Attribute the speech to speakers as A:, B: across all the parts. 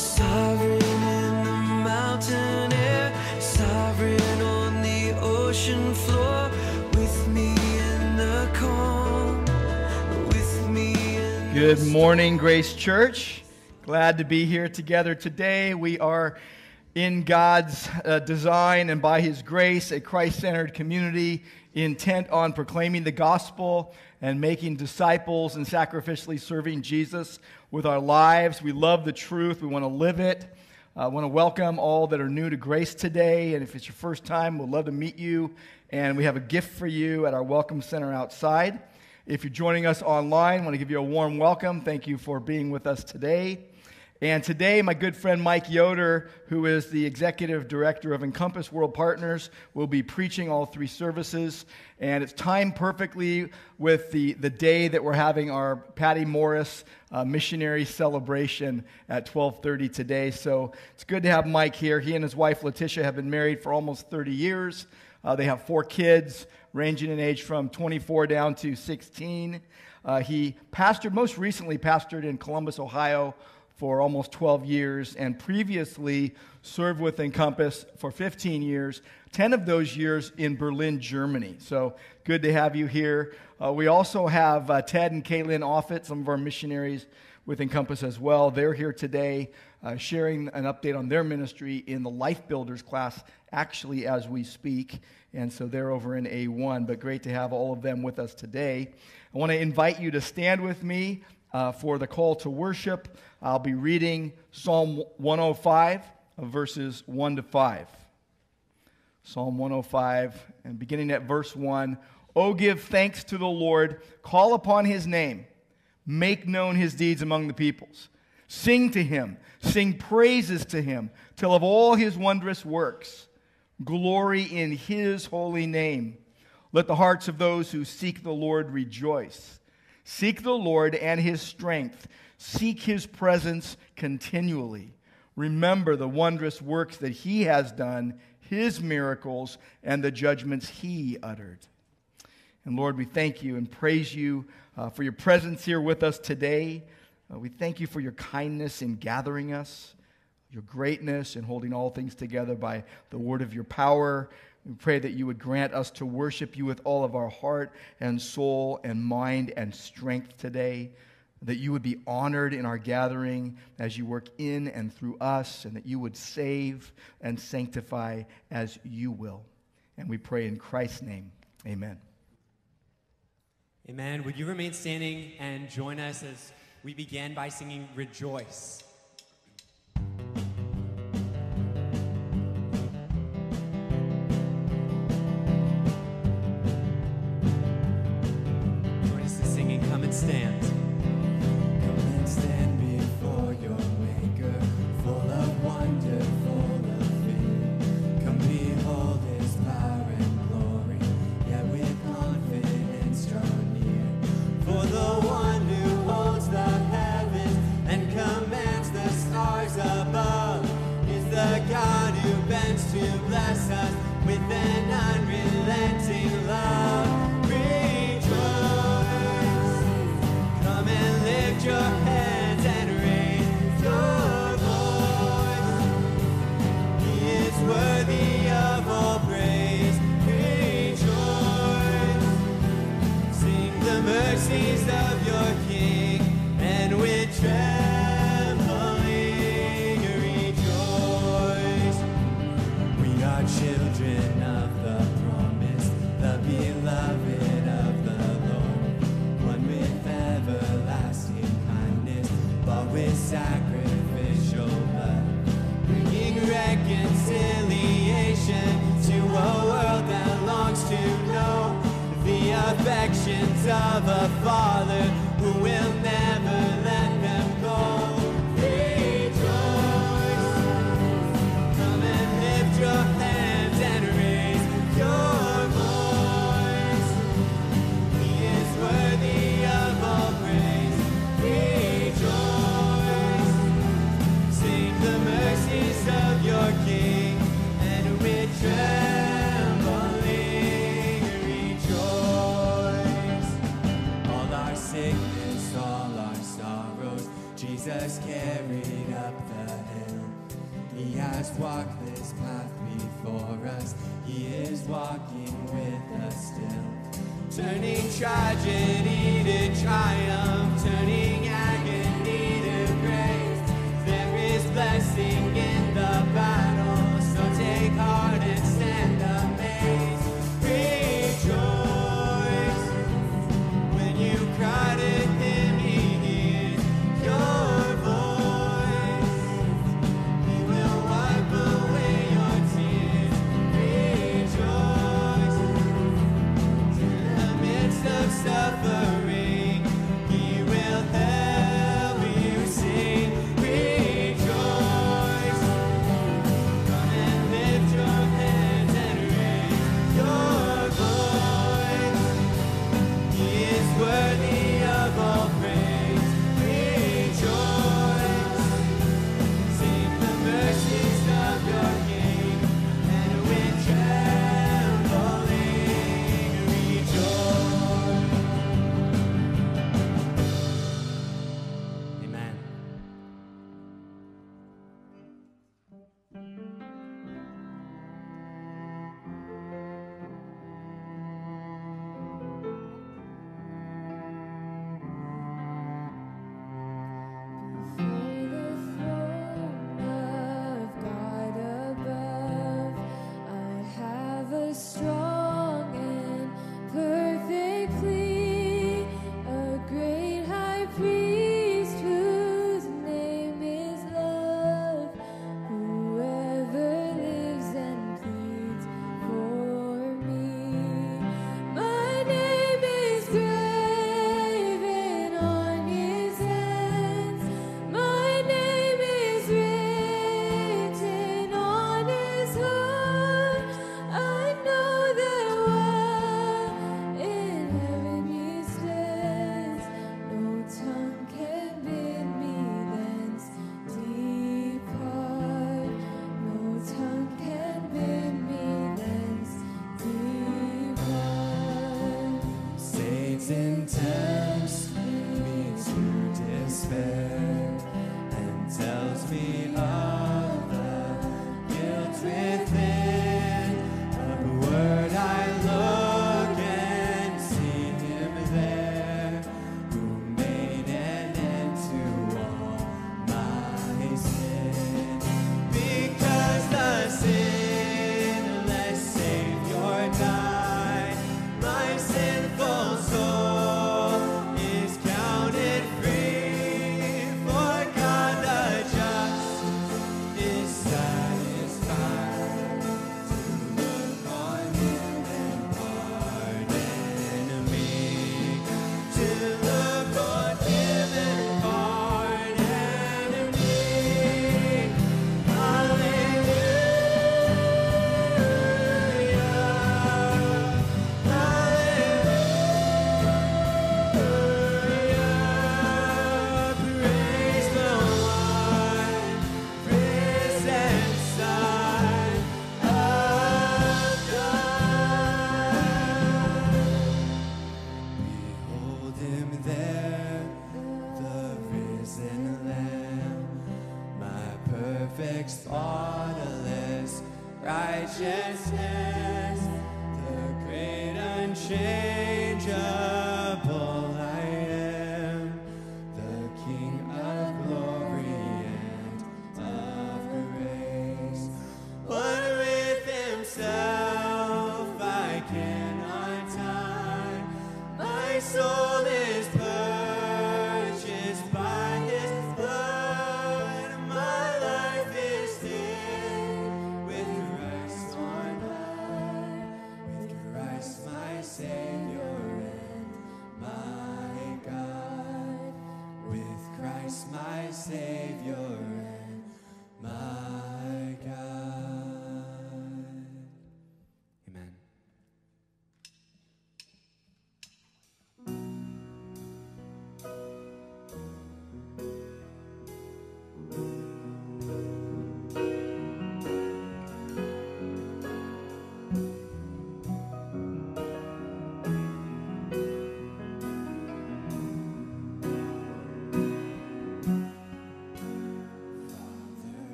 A: Sovereign in the mountain air, sovereign on the ocean floor, with me in the calm, with me
B: Good morning, Grace Church. Glad to be here together today. We are in God's uh, design and by His grace a Christ centered community intent on proclaiming the gospel and making disciples and sacrificially serving Jesus with our lives. We love the truth, we want to live it. I want to welcome all that are new to Grace today. And if it's your first time, we'd love to meet you. And we have a gift for you at our Welcome Center outside. If you're joining us online, I want to give you a warm welcome. Thank you for being with us today. And today, my good friend Mike Yoder, who is the executive director of Encompass World Partners, will be preaching all three services. And it's timed perfectly with the, the day that we're having our Patty Morris uh, missionary celebration at 12:30 today. So it's good to have Mike here. He and his wife Letitia have been married for almost 30 years. Uh, they have four kids, ranging in age from 24 down to 16. Uh, he pastored, most recently pastored in Columbus, Ohio for almost 12 years and previously served with Encompass for 15 years, 10 of those years in Berlin, Germany. So good to have you here. Uh, we also have uh, Ted and Caitlin Offit, some of our missionaries with Encompass as well. They're here today uh, sharing an update on their ministry in the Life Builders class, actually, as we speak. And so they're over in A1, but great to have all of them with us today. I want to invite you to stand with me uh, for the call to worship. I'll be reading Psalm 105, verses 1 to 5. Psalm 105, and beginning at verse 1 Oh, give thanks to the Lord, call upon his name, make known his deeds among the peoples. Sing to him, sing praises to him, tell of all his wondrous works. Glory in his holy name. Let the hearts of those who seek the Lord rejoice. Seek the Lord and his strength. Seek his presence continually. Remember the wondrous works that he has done, his miracles, and the judgments he uttered. And Lord, we thank you and praise you uh, for your presence here with us today. Uh, we thank you for your kindness in gathering us, your greatness in holding all things together by the word of your power. We pray that you would grant us to worship you with all of our heart and soul and mind and strength today. That you would be honored in our gathering as you work in and through us, and that you would save and sanctify as you will. And we pray in Christ's name. Amen.
C: Amen. Would you remain standing and join us as we begin by singing Rejoice? Walking with us still. Turning tragedy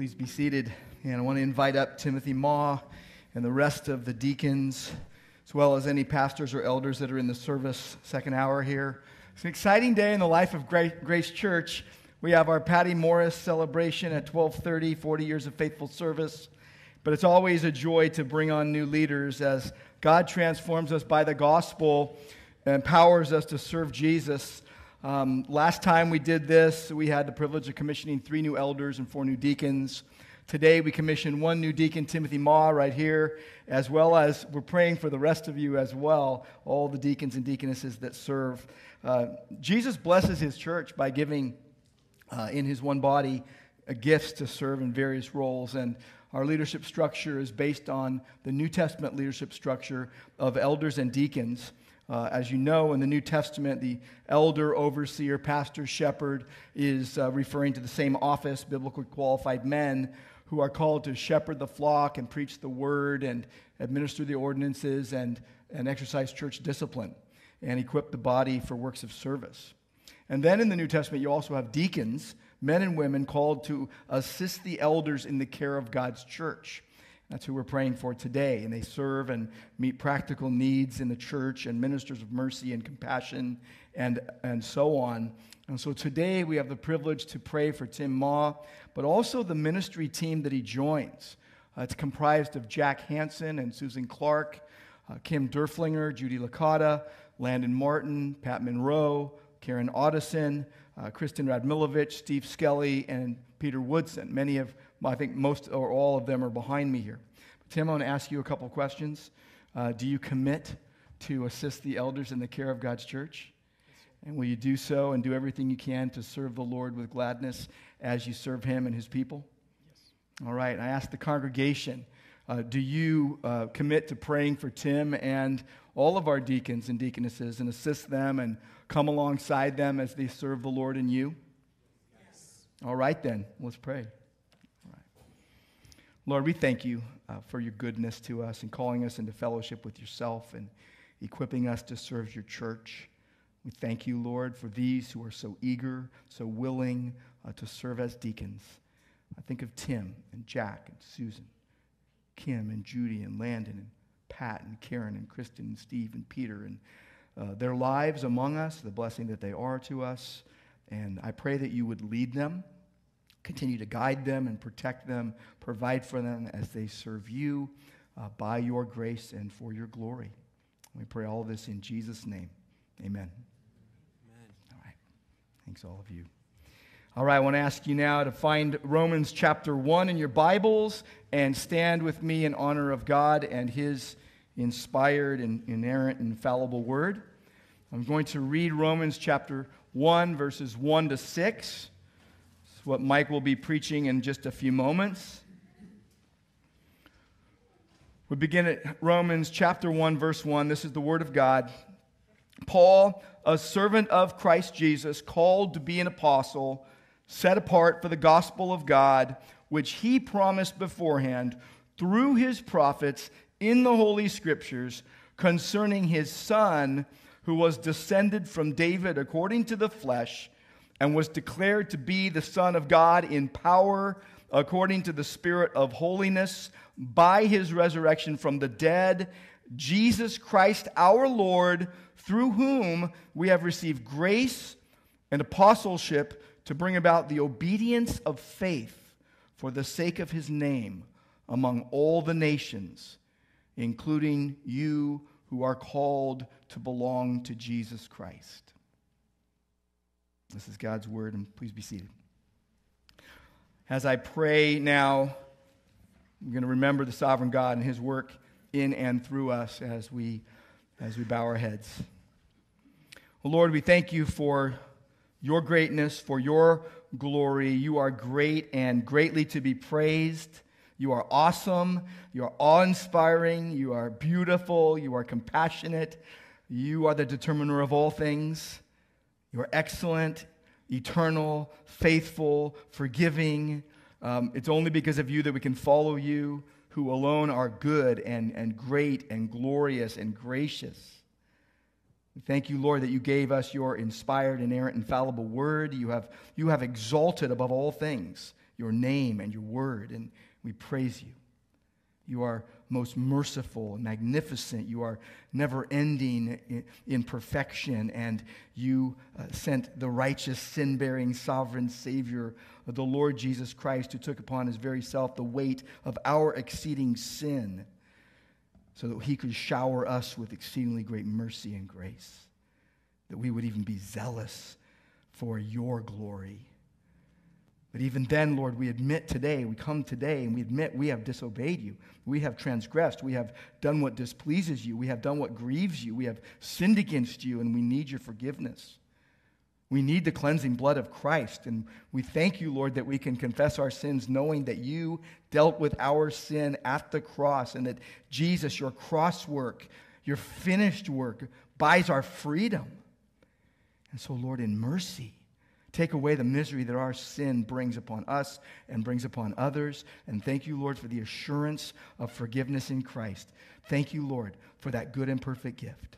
B: please be seated. And I want to invite up Timothy Maw and the rest of the deacons, as well as any pastors or elders that are in the service second hour here. It's an exciting day in the life of Grace Church. We have our Patty Morris celebration at 12:30, 40 years of faithful service. But it's always a joy to bring on new leaders as God transforms us by the gospel and empowers us to serve Jesus. Um, last time we did this, we had the privilege of commissioning three new elders and four new deacons. Today, we commissioned one new deacon, Timothy Maw, right here, as well as we're praying for the rest of you as well, all the deacons and deaconesses that serve. Uh, Jesus blesses his church by giving uh, in his one body gifts to serve in various roles. And our leadership structure is based on the New Testament leadership structure of elders and deacons. Uh, as you know, in the New Testament, the elder, overseer, pastor, shepherd is uh, referring to the same office, biblically qualified men who are called to shepherd the flock and preach the word and administer the ordinances and, and exercise church discipline and equip the body for works of service. And then in the New Testament, you also have deacons, men and women called to assist the elders in the care of God's church. That's who we're praying for today. And they serve and meet practical needs in the church and ministers of mercy and compassion and, and so on. And so today we have the privilege to pray for Tim Ma, but also the ministry team that he joins. Uh, it's comprised of Jack Hansen and Susan Clark, uh, Kim Durflinger, Judy Licata, Landon Martin, Pat Monroe, Karen Audison, uh, Kristen Radmilovich, Steve Skelly, and Peter Woodson. Many of, I think most or all of them are behind me here. Tim, I want to ask you a couple questions. Uh, do you commit to assist the elders in the care of God's church? And will you do so and do everything you can to serve the Lord with gladness as you serve Him and His people? Yes. All right. I ask the congregation uh, do you uh, commit to praying for Tim and all of our deacons and deaconesses and assist them and come alongside them as they serve the Lord in you? Yes. All right, then. Let's pray. Lord, we thank you uh, for your goodness to us and calling us into fellowship with yourself and equipping us to serve your church. We thank you, Lord, for these who are so eager, so willing uh, to serve as deacons. I think of Tim and Jack and Susan, Kim and Judy and Landon and Pat and Karen and Kristen and Steve and Peter and uh, their lives among us, the blessing that they are to us. And I pray that you would lead them, continue to guide them and protect them, provide for them as they serve you uh, by your grace and for your glory. We pray all this in Jesus' name. Amen.
D: Amen.
B: All right. Thanks, all of you. All right, I want to ask you now to find Romans chapter 1 in your Bibles and stand with me in honor of God and His inspired and inerrant and infallible word. I'm going to read Romans chapter 1, verses 1 to 6. What Mike will be preaching in just a few moments. We begin at Romans chapter 1, verse 1. This is the word of God. Paul, a servant of Christ Jesus, called to be an apostle, set apart for the gospel of God, which he promised beforehand through his prophets in the Holy Scriptures concerning his son, who was descended from David according to the flesh, and was declared to be the Son of God in power according to the Spirit of holiness by his resurrection from the dead, Jesus Christ our Lord, through whom we have received grace and apostleship to bring about the obedience of faith for the sake of his name among all the nations, including you who are called to belong to Jesus Christ. This is God's word, and please be seated. As I pray now, I'm going to remember the sovereign God and his work in and through us as we, as we bow our heads. Well, Lord, we thank you for your greatness, for your glory. You are great and greatly to be praised. You are awesome. You are awe inspiring. You are beautiful. You are compassionate. You are the determiner of all things. You are excellent, eternal, faithful, forgiving. Um, it's only because of you that we can follow you, who alone are good and, and great and glorious and gracious. Thank you, Lord, that you gave us your inspired, inerrant, infallible word. You have, you have exalted above all things your name and your word, and we praise you. You are most merciful and magnificent. You are never ending in, perfection, and you uh, sent the righteous, sin bearing, sovereign Savior, the Lord Jesus Christ, who took upon his very self the weight of our exceeding sin so that he could shower us with exceedingly great mercy and grace, that we would even be zealous for your glory. But even then, Lord, we admit today, we come today and we admit we have disobeyed you. We have transgressed. We have done what displeases you. We have done what grieves you. We have sinned against you, and we need your forgiveness. We need the cleansing blood of Christ. And we thank you, Lord, that we can confess our sins knowing that you dealt with our sin at the cross and that Jesus, your cross work, your finished work, buys our freedom. And so, Lord, in mercy, take away the misery that our sin brings upon us and brings upon others. And thank you, Lord, for the assurance of forgiveness in Christ. Thank you, Lord, for that good and perfect gift.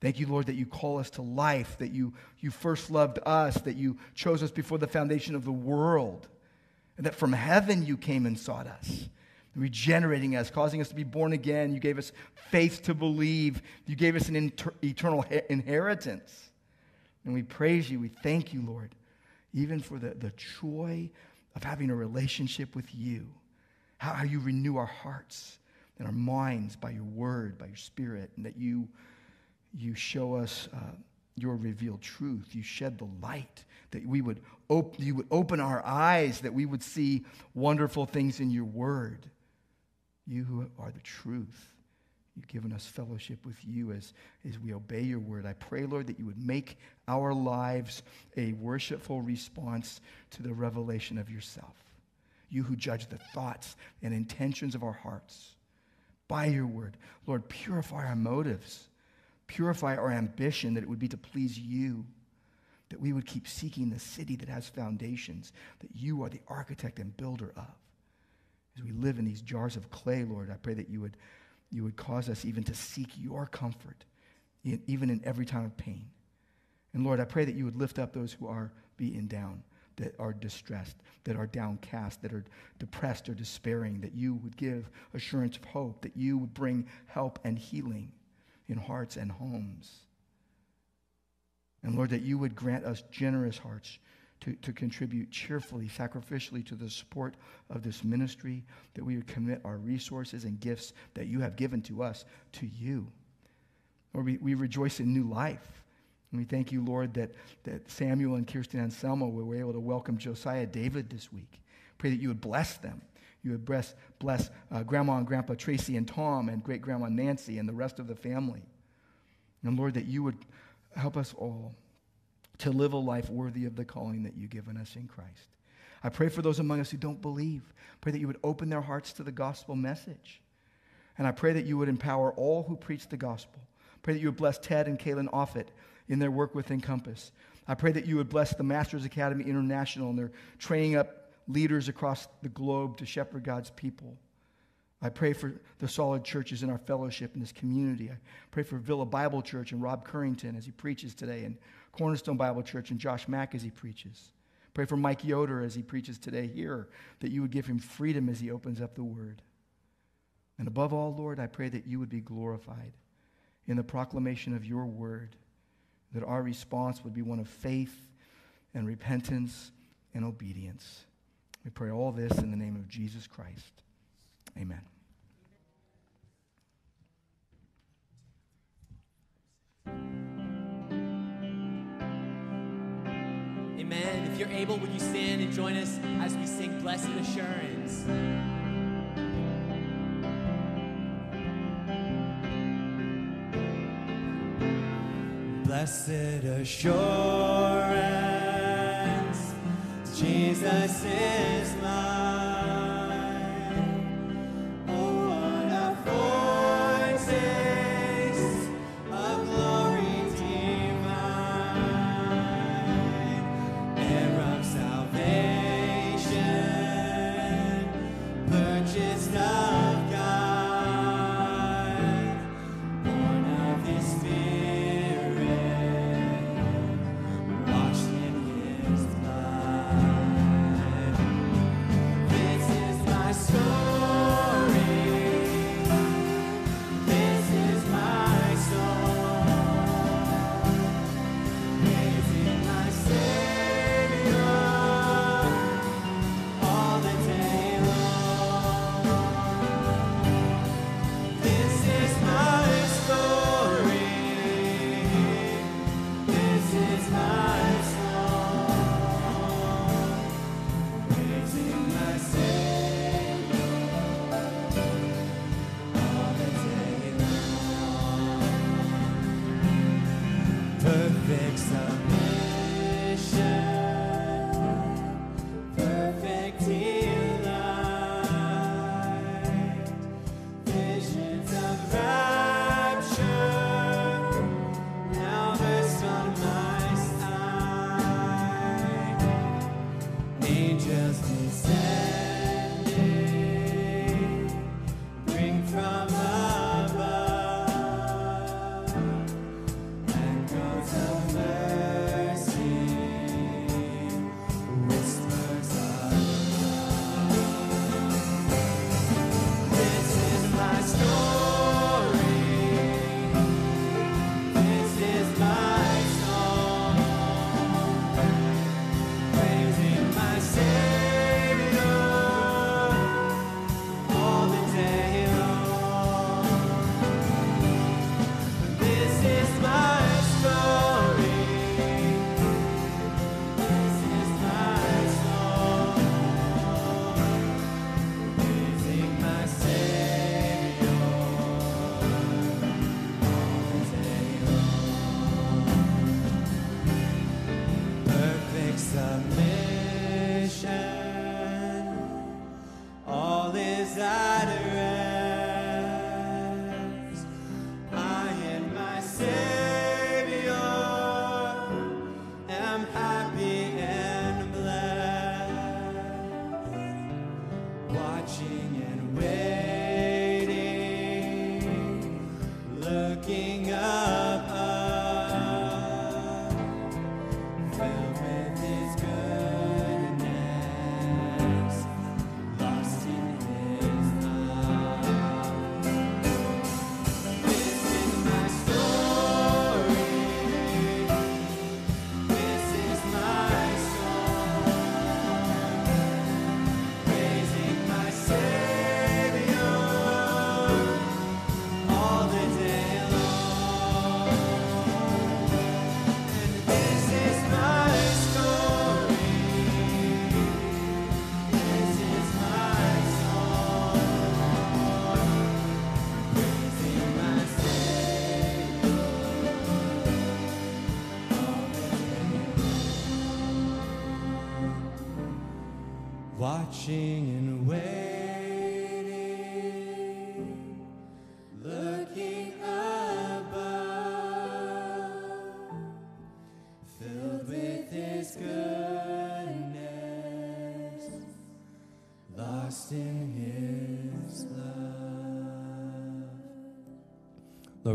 B: Thank you, Lord, that you call us to life, that you, you first loved us, that you chose us before the foundation of the world, and that from heaven you came and sought us, regenerating us, causing us to be born again. You gave us faith to believe. You gave us an inter- eternal he- inheritance. And we praise you. We thank you, Lord, even for the, the joy of having a relationship with you, how, how you renew our hearts and our minds by your word, by your spirit, and that you you show us uh, your revealed truth. You shed the light that we would op- you would open our eyes that we would see wonderful things in your word. You who are the truth. You've given us fellowship with you as, as we obey your word. I pray, Lord, that you would make our lives a worshipful response to the revelation of yourself. You who judge the thoughts and intentions of our hearts. By your word, Lord, purify our motives Purify our ambition that it would be to please you, that we would keep seeking the city that has foundations, that you are the architect and builder of. As we live in these jars of clay, Lord, I pray that you would, you would cause us even to seek your comfort, even in every time of pain. And Lord, I pray that you would lift up those who are beaten down, that are distressed, that are downcast, that are depressed or despairing, that you would give assurance of hope, that you would bring help and healing in hearts and homes. And Lord, that you would grant us generous hearts to, to contribute cheerfully, sacrificially to the support of this ministry, that we would commit our resources and gifts that you have given to us to you. Lord, we, we rejoice in new life. And we thank you, Lord, that, that Samuel and Kirsten Anselmo were able to welcome Josiah David this week. Pray that you would bless them you would bless, bless uh, Grandma and Grandpa Tracy and Tom and great grandma Nancy and the rest of the family. And Lord, that you would help us all to live a life worthy of the calling that you've given us in Christ. I pray for those among us who don't believe. Pray that you would open their hearts to the gospel message. And I pray that you would empower all who preach the gospel. Pray that you would bless Ted and Kaylin Offit in their work with Encompass. I pray that you would bless the Masters Academy International and their training up leaders across the globe to shepherd God's people. I pray for the solid churches in our fellowship in this community. I pray for Villa Bible Church and Rob Currington as he preaches today, and Cornerstone Bible Church and Josh Mack as he preaches. Pray for Mike Yoder as he preaches today here, that you would give him freedom as he opens up the word. And above all, Lord, I pray that you would be glorified in the proclamation of your word, that our response would be one of faith and repentance and obedience. We pray all this in the name of Jesus Christ. Amen.
D: Amen. If you're able, would you stand and join us as we sing Blessed Assurance?
C: Blessed assurance, Jesus is.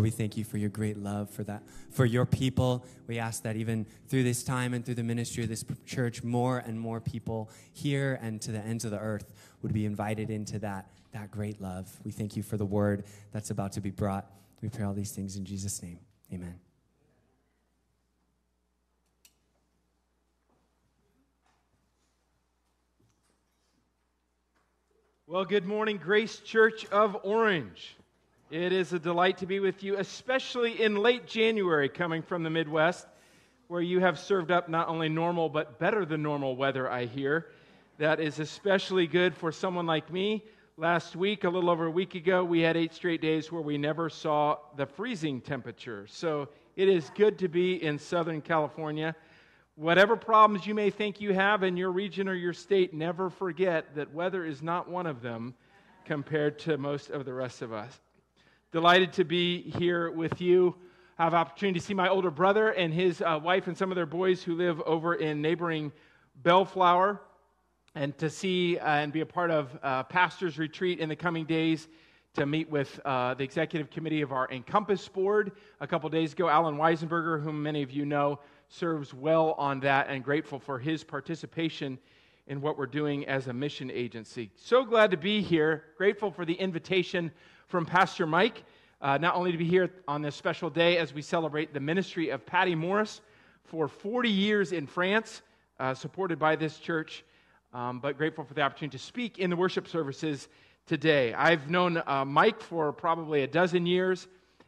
D: we thank you for your great love for that for your people. We ask that even through this time and through the ministry of this church, more and more people here and to the ends of the earth would be invited into that that great love. We thank you for the word that's about to be brought. We pray all these things in Jesus' name. Amen.
E: Well, good morning, Grace Church of Orange. It is a delight to be with you, especially in late January, coming from the Midwest, where you have served up not only normal, but better than normal weather, I hear. That is especially good for someone like me. Last week, a little over a week ago, we had eight straight days where we never saw the freezing temperature. So it is good to be in Southern California. Whatever problems you may think you have in your region or your state, never forget that weather is not one of them compared to most of the rest of us. Delighted to be here with you. I have opportunity to see my older brother and his uh, wife and some of their boys who live over in neighboring Bellflower, and to see uh, and be a part of uh, pastor's retreat in the coming days to meet with uh, the executive committee of our Encompass board. A couple days ago, Alan Weisenberger, whom many of you know, serves well on that and grateful for his participation in what we're doing as a mission agency. So glad to be here. Grateful for the invitation from Pastor Mike, uh, not only to be here on this special day as we celebrate the ministry of Patty Morris for 40 years in France, uh, supported by this church, um, but grateful for the opportunity to speak in the worship services today. I've known uh, Mike for probably a dozen years,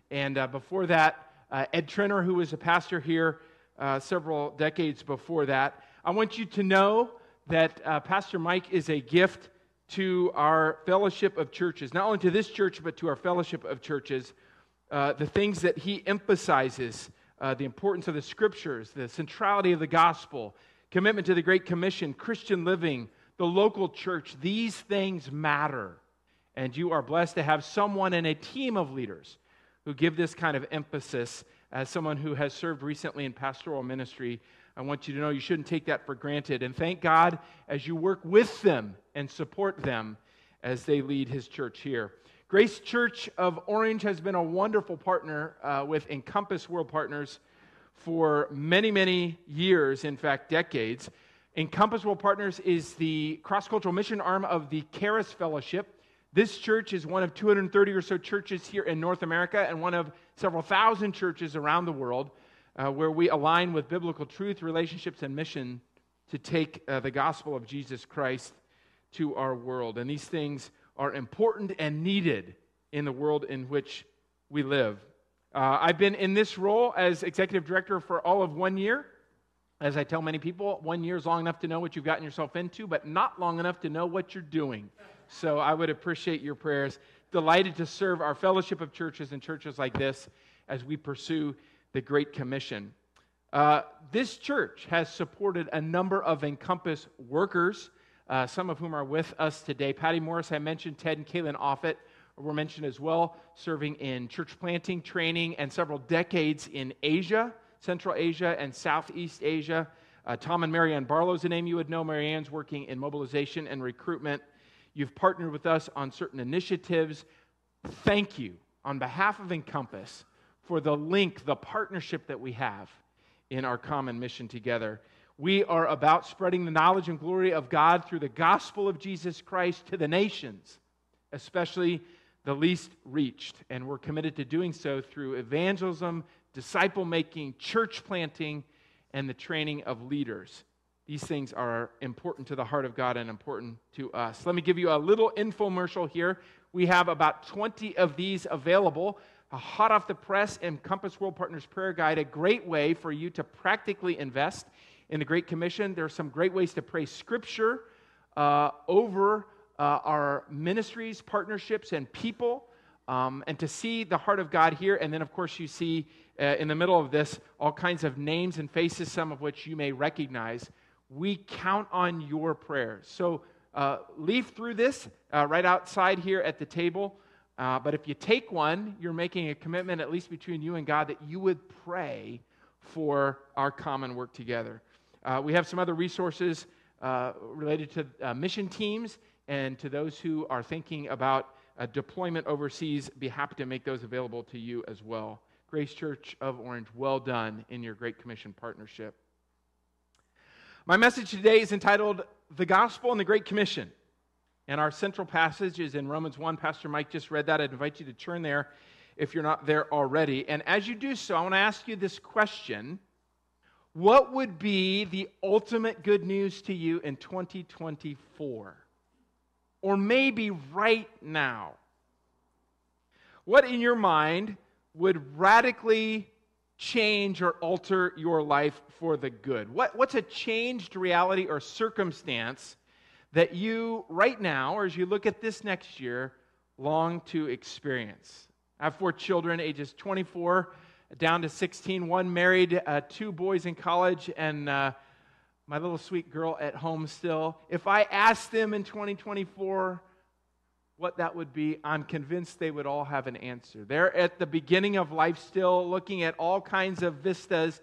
E: and uh, before that, uh, Ed Trenner, who was a pastor here uh, several decades before that. I want you to know that Pastor Mike is a gift to our fellowship of churches, not only to this church, but to our fellowship of churches. Uh, the things that he emphasizes uh, the importance of the scriptures, the centrality of the gospel, commitment to the Great Commission, Christian living, the local church, these things matter. And you are blessed to have someone and a team of leaders who give this kind of emphasis as someone who has served recently in pastoral ministry, I want you to know you shouldn't take that for granted. And thank God as you work with them and support them as they lead his church here. Grace Church of Orange has been a wonderful partner uh, with Encompass World Partners for many, many years, in fact, decades. Encompass World Partners is the cross cultural mission arm of the Charis Fellowship. This church is one of 230 or so churches here in North America and one of several thousand churches around the world uh, where we align with biblical truth, relationships, and mission to take uh, the gospel of Jesus Christ to our world. And these things are important and needed in the world in which we live. Uh, I've been in this role as executive director for all of one year. As I tell many people, one year is long enough to know what you've gotten yourself into, but not long enough to know what you're doing. So I would appreciate your prayers. Delighted to serve our fellowship of churches and churches like this as we pursue the Great Commission. Uh, this church has supported a number of Encompass workers, uh, some of whom are with us today. Patty Morris, I mentioned, Ted and Kaylin Offit were mentioned as well, serving in church planting, training, and several decades in Asia, Central Asia, and Southeast Asia. Uh, Tom and Marianne Barlow is a name you would know. Marianne's working in mobilization and recruitment You've partnered with us on certain initiatives. Thank you on behalf of Encompass for the link, the partnership that we have in our common mission together. We are about spreading the knowledge and glory of God through the gospel of Jesus Christ to the nations, especially the least reached. And we're committed to doing so through evangelism, disciple making, church planting, and the training of leaders. These things are important to the heart of God and important to us. Let me give you a little infomercial here. We have about 20 of these available. A hot off the press Encompass World Partners Prayer Guide, a great way for you to practically invest in the Great Commission. There are some great ways to pray Scripture uh, over uh, our ministries, partnerships, and people, um, and to see the heart of God here. And then, of course, you see uh, in the middle of this all kinds of names and faces, some of which you may recognize we count on your prayers. So uh, leaf through this uh, right outside here at the table. Uh, but if you take one, you're making a commitment, at least between you and God, that you would pray for our common work together. Uh, we have some other resources uh, related to uh, mission teams and to those who are thinking about deployment overseas. Be happy to make those available to you as well. Grace Church of Orange, well done in your Great Commission partnership. My message today is entitled The Gospel and the Great Commission. And our central passage is in Romans 1. Pastor Mike just read that. I'd invite you to turn there if you're not there already. And as you do so, I want to ask you this question What would be the ultimate good news to you in 2024? or maybe right now. What in your mind would radically change or alter your life for the good? What, what's a changed reality or circumstance that you, right now, or as you look at this next year, long to experience? I have four children, ages 24 down to 16, one married, uh, two boys in college, and uh, my little sweet girl at home still. If I asked them in 2024, what that would be, I'm convinced they would all have an answer. They're at the beginning of life still, looking at all kinds of vistas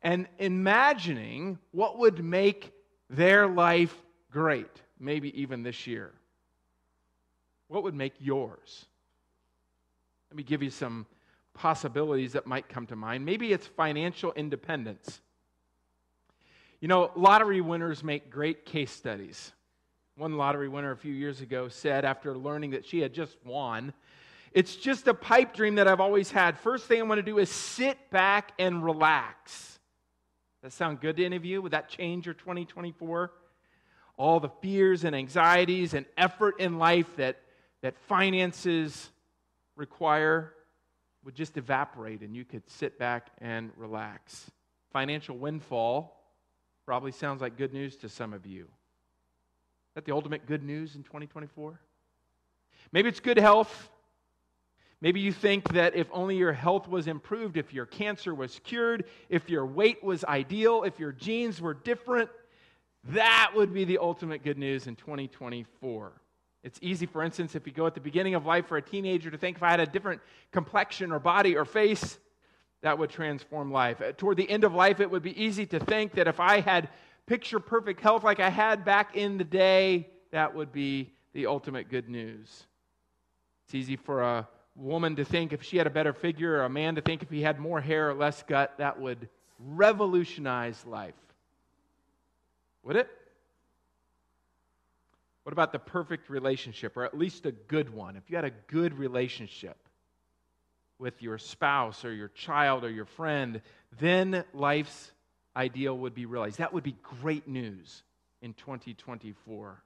E: and imagining what would make their life great, maybe even this year. What would make yours? Let me give you some possibilities that might come to mind. Maybe it's financial independence. You know, lottery winners make great case studies. One lottery winner a few years ago said, after learning that she had just won, It's just a pipe dream that I've always had. First thing I want to do is sit back and relax. That sound good to any of you? Would that change your 2024? All the fears and anxieties and effort in life that, that finances require would just evaporate and you could sit back and relax. Financial windfall probably sounds like good news to some of you Is that the ultimate good news in 2024? Maybe it's good health. Maybe you think that if only your health was improved, if your cancer was cured, if your weight was ideal, if your genes were different, that would be the ultimate good news in 2024. It's easy, for instance, if you go at the beginning of life for a teenager to think if I had a different complexion or body or face, that would transform life. Uh, toward the end of life, it would be easy to think that if I had picture perfect health like I had back in the day, that would be the ultimate good news. It's easy for a woman to think if she had a better figure, or a man to think if he had more hair or less gut, that would revolutionize life. Would it? What about the perfect relationship, or at least a good one? If you had a good relationship with your spouse or your child or your friend, then life's ideal would be realized. That would be great news in 2024.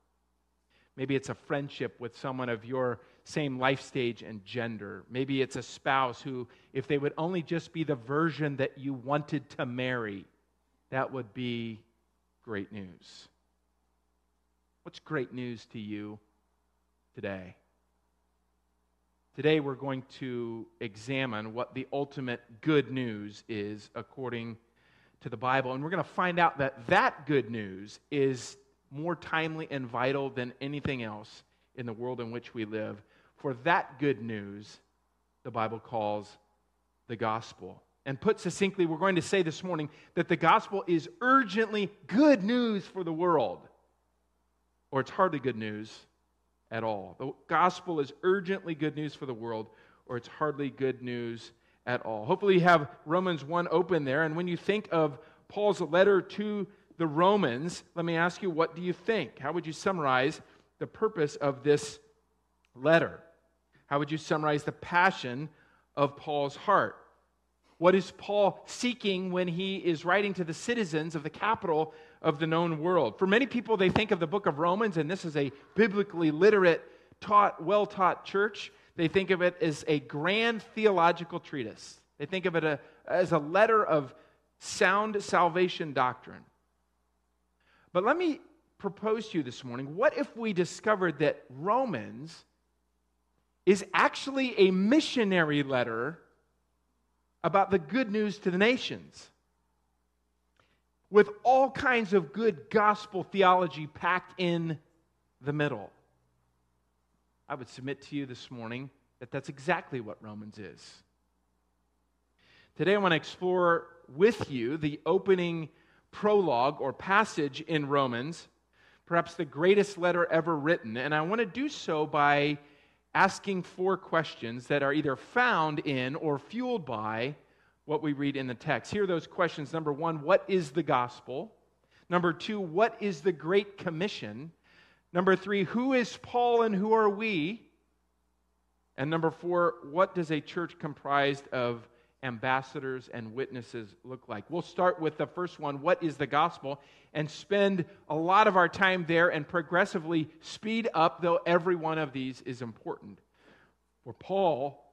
E: Maybe it's a friendship with someone of your same life stage and gender. Maybe it's a spouse who, if they would only just be the version that you wanted to marry, that would be great news. What's great news to you today? Today, we're going to examine what the ultimate good news is according to the Bible. And we're going to find out that that good news is more timely and vital than anything else in the world in which we live. For that good news, the Bible calls the gospel. And put succinctly, we're going to say this morning that the gospel is urgently good news for the world, or it's hardly good news at all. The gospel is urgently good news for the world, or it's hardly good news at all. Hopefully, you have Romans 1 open there. And when you think of Paul's letter to the Romans, let me ask you, what do you think? How would you summarize the purpose of this letter? How would you summarize the passion of Paul's heart? What is Paul seeking when he is writing to the citizens of the capital of the known world? For many people, they think of the book of Romans, and this is a biblically literate, taught, well taught church. They think of it as a grand theological treatise. They think of it a, as a letter of sound salvation doctrine. But let me propose to you this morning what if we discovered that Romans is actually a missionary letter about the good news to the nations? With all kinds of good gospel theology packed in the middle. I would submit to you this morning that that's exactly what Romans is. Today, I want to explore with you the opening prologue or passage in Romans, perhaps the greatest letter ever written. And I want to do so by asking four questions that are either found in or fueled by what we read in the text. Here are those questions. Number one, what is the gospel? Number two, what is the Great Commission? Number three, who is Paul and who are we? And number four, what does a church comprised of ambassadors and witnesses look like. We'll start with the first one what is the gospel? And spend a lot of our time there and progressively speed up, though every one of these is important. For Paul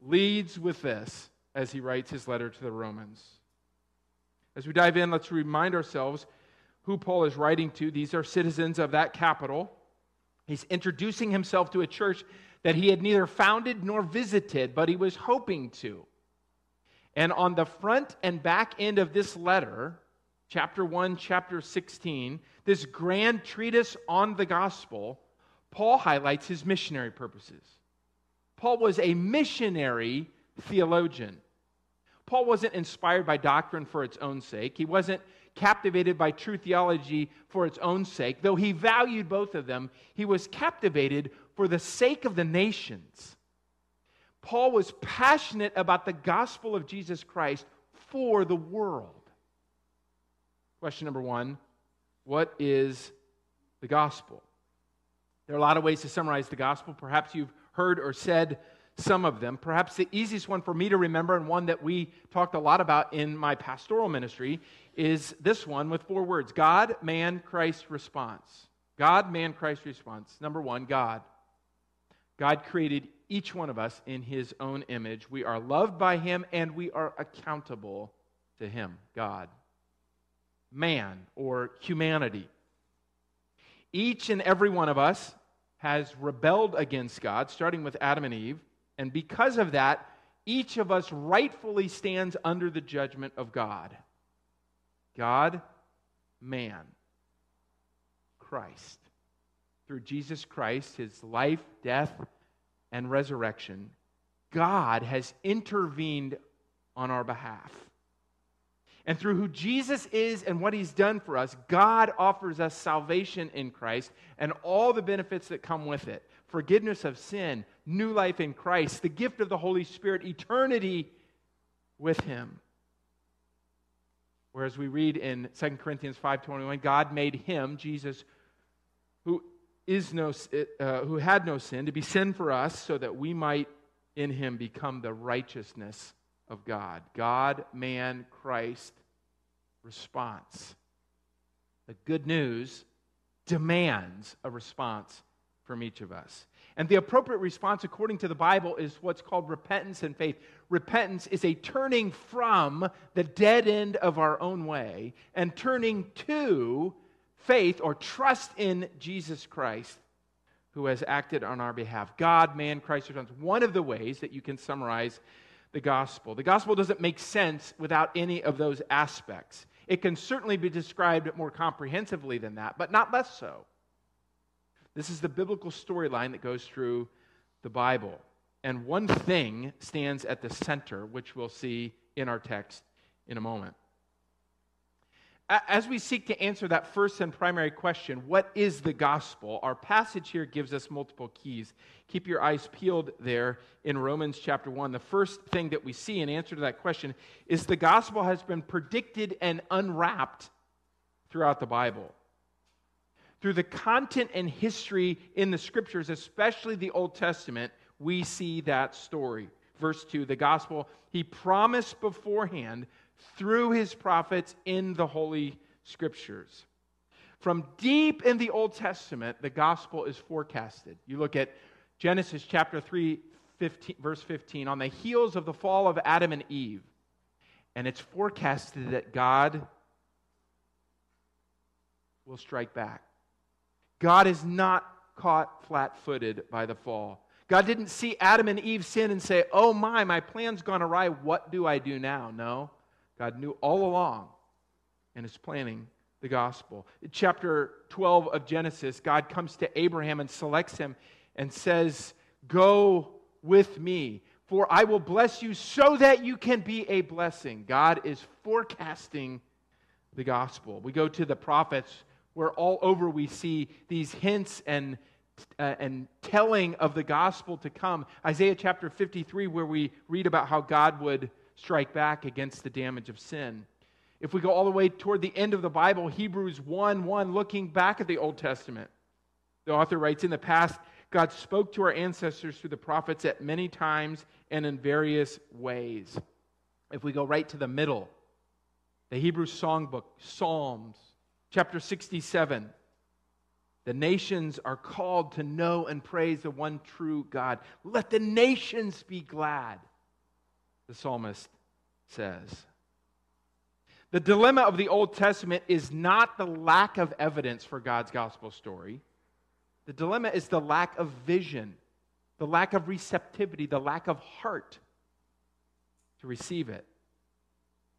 E: leads with this as he writes his letter to the Romans. As we dive in, let's remind ourselves who Paul is writing to. These are citizens of that capital. He's introducing himself to a church that he had neither founded nor visited, but he was hoping to. And on the front and back end of this letter, chapter 1, chapter 16, this grand treatise on the gospel, Paul highlights his missionary purposes. Paul was a missionary theologian. Paul wasn't inspired by doctrine for its own sake. He wasn't captivated by true theology for its own sake. Though he valued both of them, he was captivated for the sake of the nations. Paul was passionate about the gospel of Jesus Christ for the world. Question number one What is the gospel? There are a lot of ways to summarize the gospel. Perhaps you've heard or said some of them. Perhaps the easiest one for me to remember, and one that we talked a lot about in my pastoral ministry, is this one with four words God, man, Christ, response. God, man, Christ, response. Number one, God. God created each one of us in his own image. We are loved by him and we are accountable to him, God. Man or humanity. Each and every one of us has rebelled against God, starting with Adam and Eve. And because of that, each of us rightfully stands under the judgment of God. God, man, Christ. Through Jesus Christ, his life, death, and resurrection, God has intervened on our behalf. And through who Jesus is and what he's done for us, God offers us salvation in Christ and all the benefits that come with it forgiveness of sin, new life in Christ, the gift of the Holy Spirit, eternity with him. Whereas we read in 2 Corinthians 5:21, God made him, Jesus, is no, uh, who had no sin, to be sin for us, so that we might in him become the righteousness of God. God, man, Christ, response. The good news demands a response from each of us. And the appropriate response, according to the Bible, is what's called repentance and faith. Repentance is a turning from the dead end of our own way and turning to faith or trust in Jesus Christ who has acted on our behalf. God, man, Christ returns. One of the ways that you can summarize the gospel. The gospel doesn't make sense without any of those aspects. It can certainly be described more comprehensively than that, but not less so. This is the biblical storyline that goes through the Bible. And one thing stands at the center, which we'll see in our text in a moment. As we seek to answer that first and primary question, what is the gospel? Our passage here gives us multiple keys. Keep your eyes peeled there in Romans chapter 1. The first thing that we see in answer to that question is the gospel has been predicted and unwrapped throughout the Bible through the content and history in the scriptures, especially the Old Testament, we see that story. Verse 2 the gospel he promised beforehand through his prophets in the Holy Scriptures. From deep in the Old Testament, the gospel is forecasted. You look at Genesis chapter 3, 15, verse 15, on the heels of the fall of Adam and Eve. And it's forecasted that God will strike back. God is not caught flat footed by the fall. God didn't see Adam and Eve sin and say, Oh my, my plan's gone awry. What do I do now? No. God knew all along and is planning the gospel. In chapter 12 of Genesis, God comes to Abraham and selects him and says, Go with me, for I will bless you so that you can be a blessing. God is forecasting the gospel. We go to the prophets where all over we see these hints and, uh, and telling of the gospel to come. Isaiah chapter 53, where we read about how God would strike back against the damage of sin. If we go all the way toward the end of the Bible, Hebrews 1 1, looking back at the Old Testament, the author writes In the past, God spoke to our ancestors through the prophets at many times and in various ways. if we go right to the middle, the Hebrew songbook, Psalms, chapter 67, the nations are called to know and praise the one true God. Let the nations be glad, the psalmist says. The dilemma of the Old Testament is not the lack of evidence for God's gospel story. The dilemma is the lack of vision, the lack of receptivity, the lack of heart to receive it.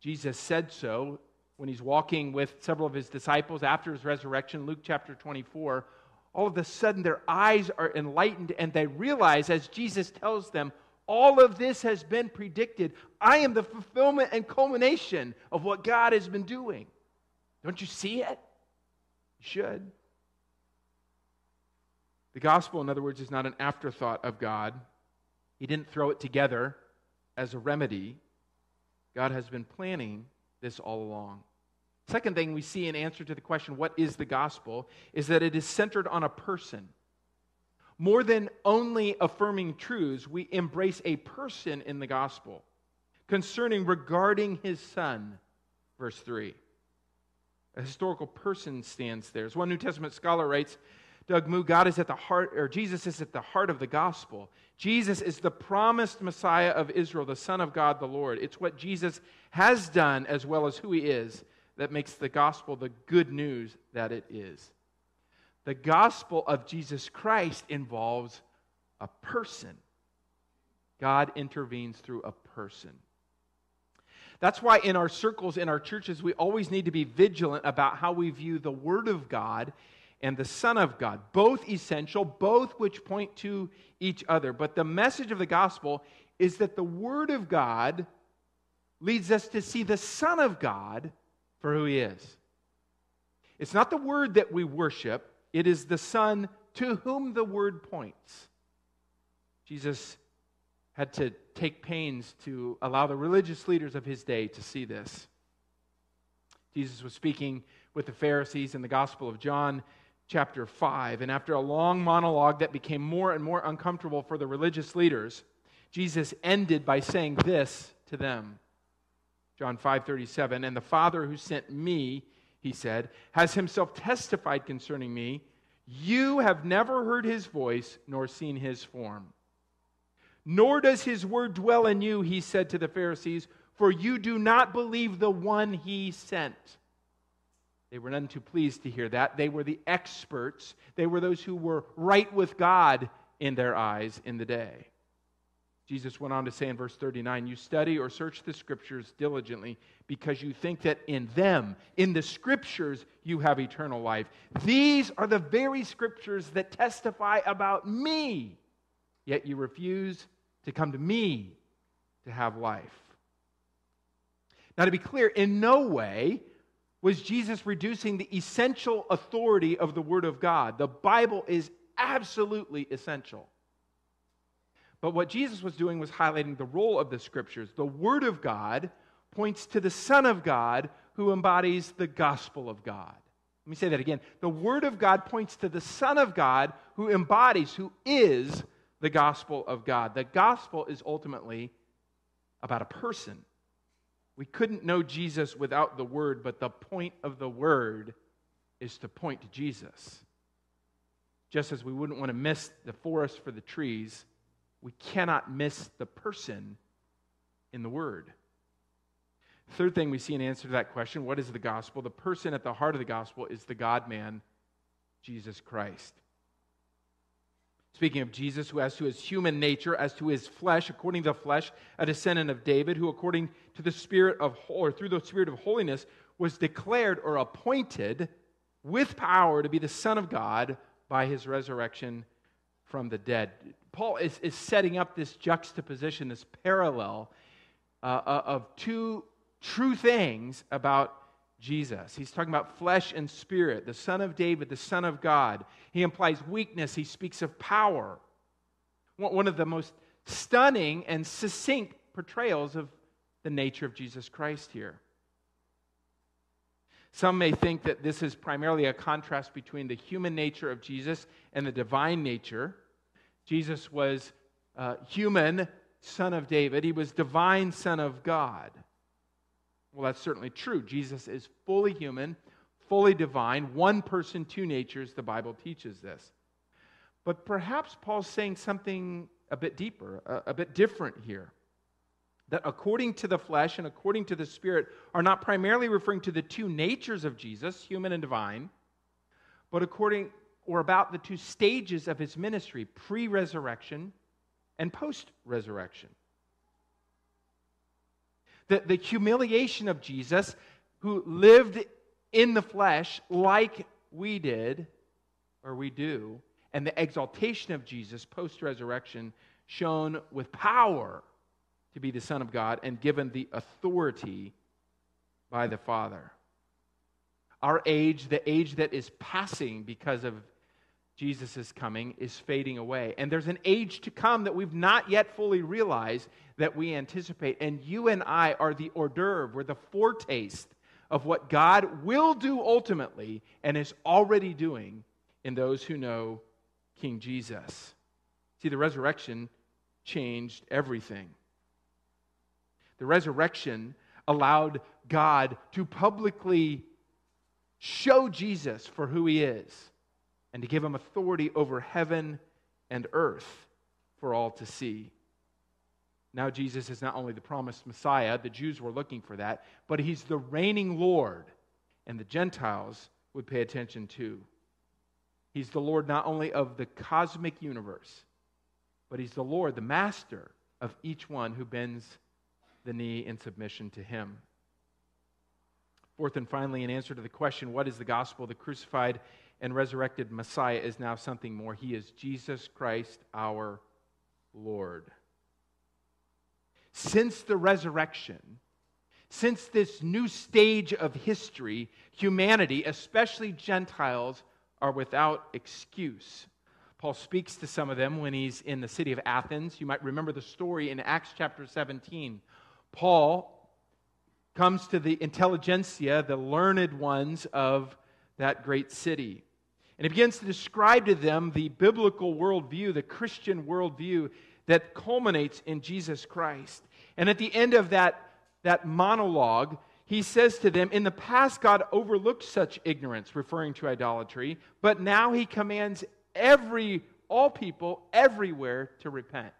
E: Jesus said so when he's walking with several of his disciples after his resurrection, Luke chapter 24. All of a sudden, their eyes are enlightened and they realize, as Jesus tells them, all of this has been predicted. I am the fulfillment and culmination of what God has been doing. Don't you see it? You should. The gospel, in other words, is not an afterthought of God. He didn't throw it together as a remedy. God has been planning this all along. Second thing we see in answer to the question, what is the gospel, is that it is centered on a person. More than only affirming truths, we embrace a person in the gospel concerning regarding his son, verse 3. A historical person stands there. As one New Testament scholar writes, Doug Moo, God is at the heart, or Jesus is at the heart of the gospel. Jesus is the promised Messiah of Israel, the Son of God, the Lord. It's what Jesus has done as well as who he is that makes the gospel the good news that it is. The gospel of Jesus Christ involves a person. God intervenes through a person. That's why in our circles, in our churches, we always need to be vigilant about how we view the Word of God and the Son of God. Both essential, both which point to each other. But the message of the gospel is that the Word of God leads us to see the Son of God for who He is. It's not the Word that we worship, it is the Son to whom the Word points. Jesus had to take pains to allow the religious leaders of his day to see this. Jesus was speaking with the Pharisees in the Gospel of John, chapter 5. And after a long monologue that became more and more uncomfortable for the religious leaders, Jesus ended by saying this to them. John 5:37 and the Father who sent me he said has himself testified concerning me you have never heard his voice nor seen his form nor does his word dwell in you he said to the Pharisees for you do not believe the one he sent they were none too pleased to hear that. They were the experts, they were those who were right with God in their eyes in the day. Jesus went on to say in verse 39 You study or search the scriptures diligently because you think that in them, in the scriptures, you have eternal life. These are the very scriptures that testify about me, yet you refuse to come to me to have life. Now, to be clear, in no way was Jesus reducing the essential authority of the Word of God. The Bible is absolutely essential. But what Jesus was doing was highlighting the role of the Scriptures. The Word of God points to the Son of God who embodies the gospel of God. Let me say that again. The Word of God points to the Son of God who embodies, who is the gospel of God. The gospel is ultimately about a person. We couldn't know Jesus without the Word, but the point of the Word is to point to Jesus. Just as we wouldn't want to miss the forest for the trees, we cannot miss the person in the Word. Third thing we see in answer to that question what is the gospel? The person at the heart of the gospel is the God man, Jesus Christ. Speaking of Jesus, who as to his human nature, as to his flesh, according to the flesh, a descendant of David, who according to the spirit of or through the spirit of holiness was declared or appointed with power to be the Son of God by his resurrection from the dead. Paul is, is setting up this juxtaposition, this parallel uh, uh of two true things about Jesus. He's talking about flesh and spirit, the Son of David, the Son of God. He implies weakness, he speaks of power. One of the most stunning and succinct portrayals of the nature of Jesus Christ here. Some may think that this is primarily a contrast between the human nature of Jesus and the divine nature. Jesus was uh, human son of David, he was divine son of God. Well, that's certainly true. Jesus is fully human, fully divine, one person, two natures. The Bible teaches this. But perhaps Paul's saying something a bit deeper, a, a bit different here. That according to the flesh and according to the spirit are not primarily referring to the two natures of Jesus, human and divine, but according or about the two stages of his ministry, pre resurrection and post resurrection. The, the humiliation of Jesus, who lived in the flesh like we did, or we do, and the exaltation of Jesus post resurrection, shown with power to be the Son of God and given the authority by the Father. Our age, the age that is passing because of Jesus' coming, is fading away. And there's an age to come that we've not yet fully realized that we anticipate. And you and I are the hors d'oeuvre, we're the foretaste of what God will do ultimately and is already doing in those who know King Jesus. See, the resurrection changed everything. The resurrection allowed God to publicly show Jesus for who he is and to give him authority over heaven and earth for all to see. Now, Jesus is not only the promised Messiah, the Jews were looking for that, but he's the reigning Lord, and the Gentiles would pay attention to. He's the Lord not only of the cosmic universe, but he's the Lord, the master of each one who bends the knee in submission to him. Fourth and finally, in answer to the question, what is the gospel? The crucified and resurrected Messiah is now something more. He is Jesus Christ, our Lord. Since the resurrection, since this new stage of history, humanity, especially Gentiles, are without excuse. Paul speaks to some of them when he's in the city of Athens. You might remember the story in Acts chapter 17. Paul comes to the intelligentsia, the learned ones of that great city. And he begins to describe to them the biblical worldview, the Christian worldview that culminates in Jesus Christ. And at the end of that, that monologue, he says to them, In the past, God overlooked such ignorance, referring to idolatry, but now he commands every, all people everywhere to repent.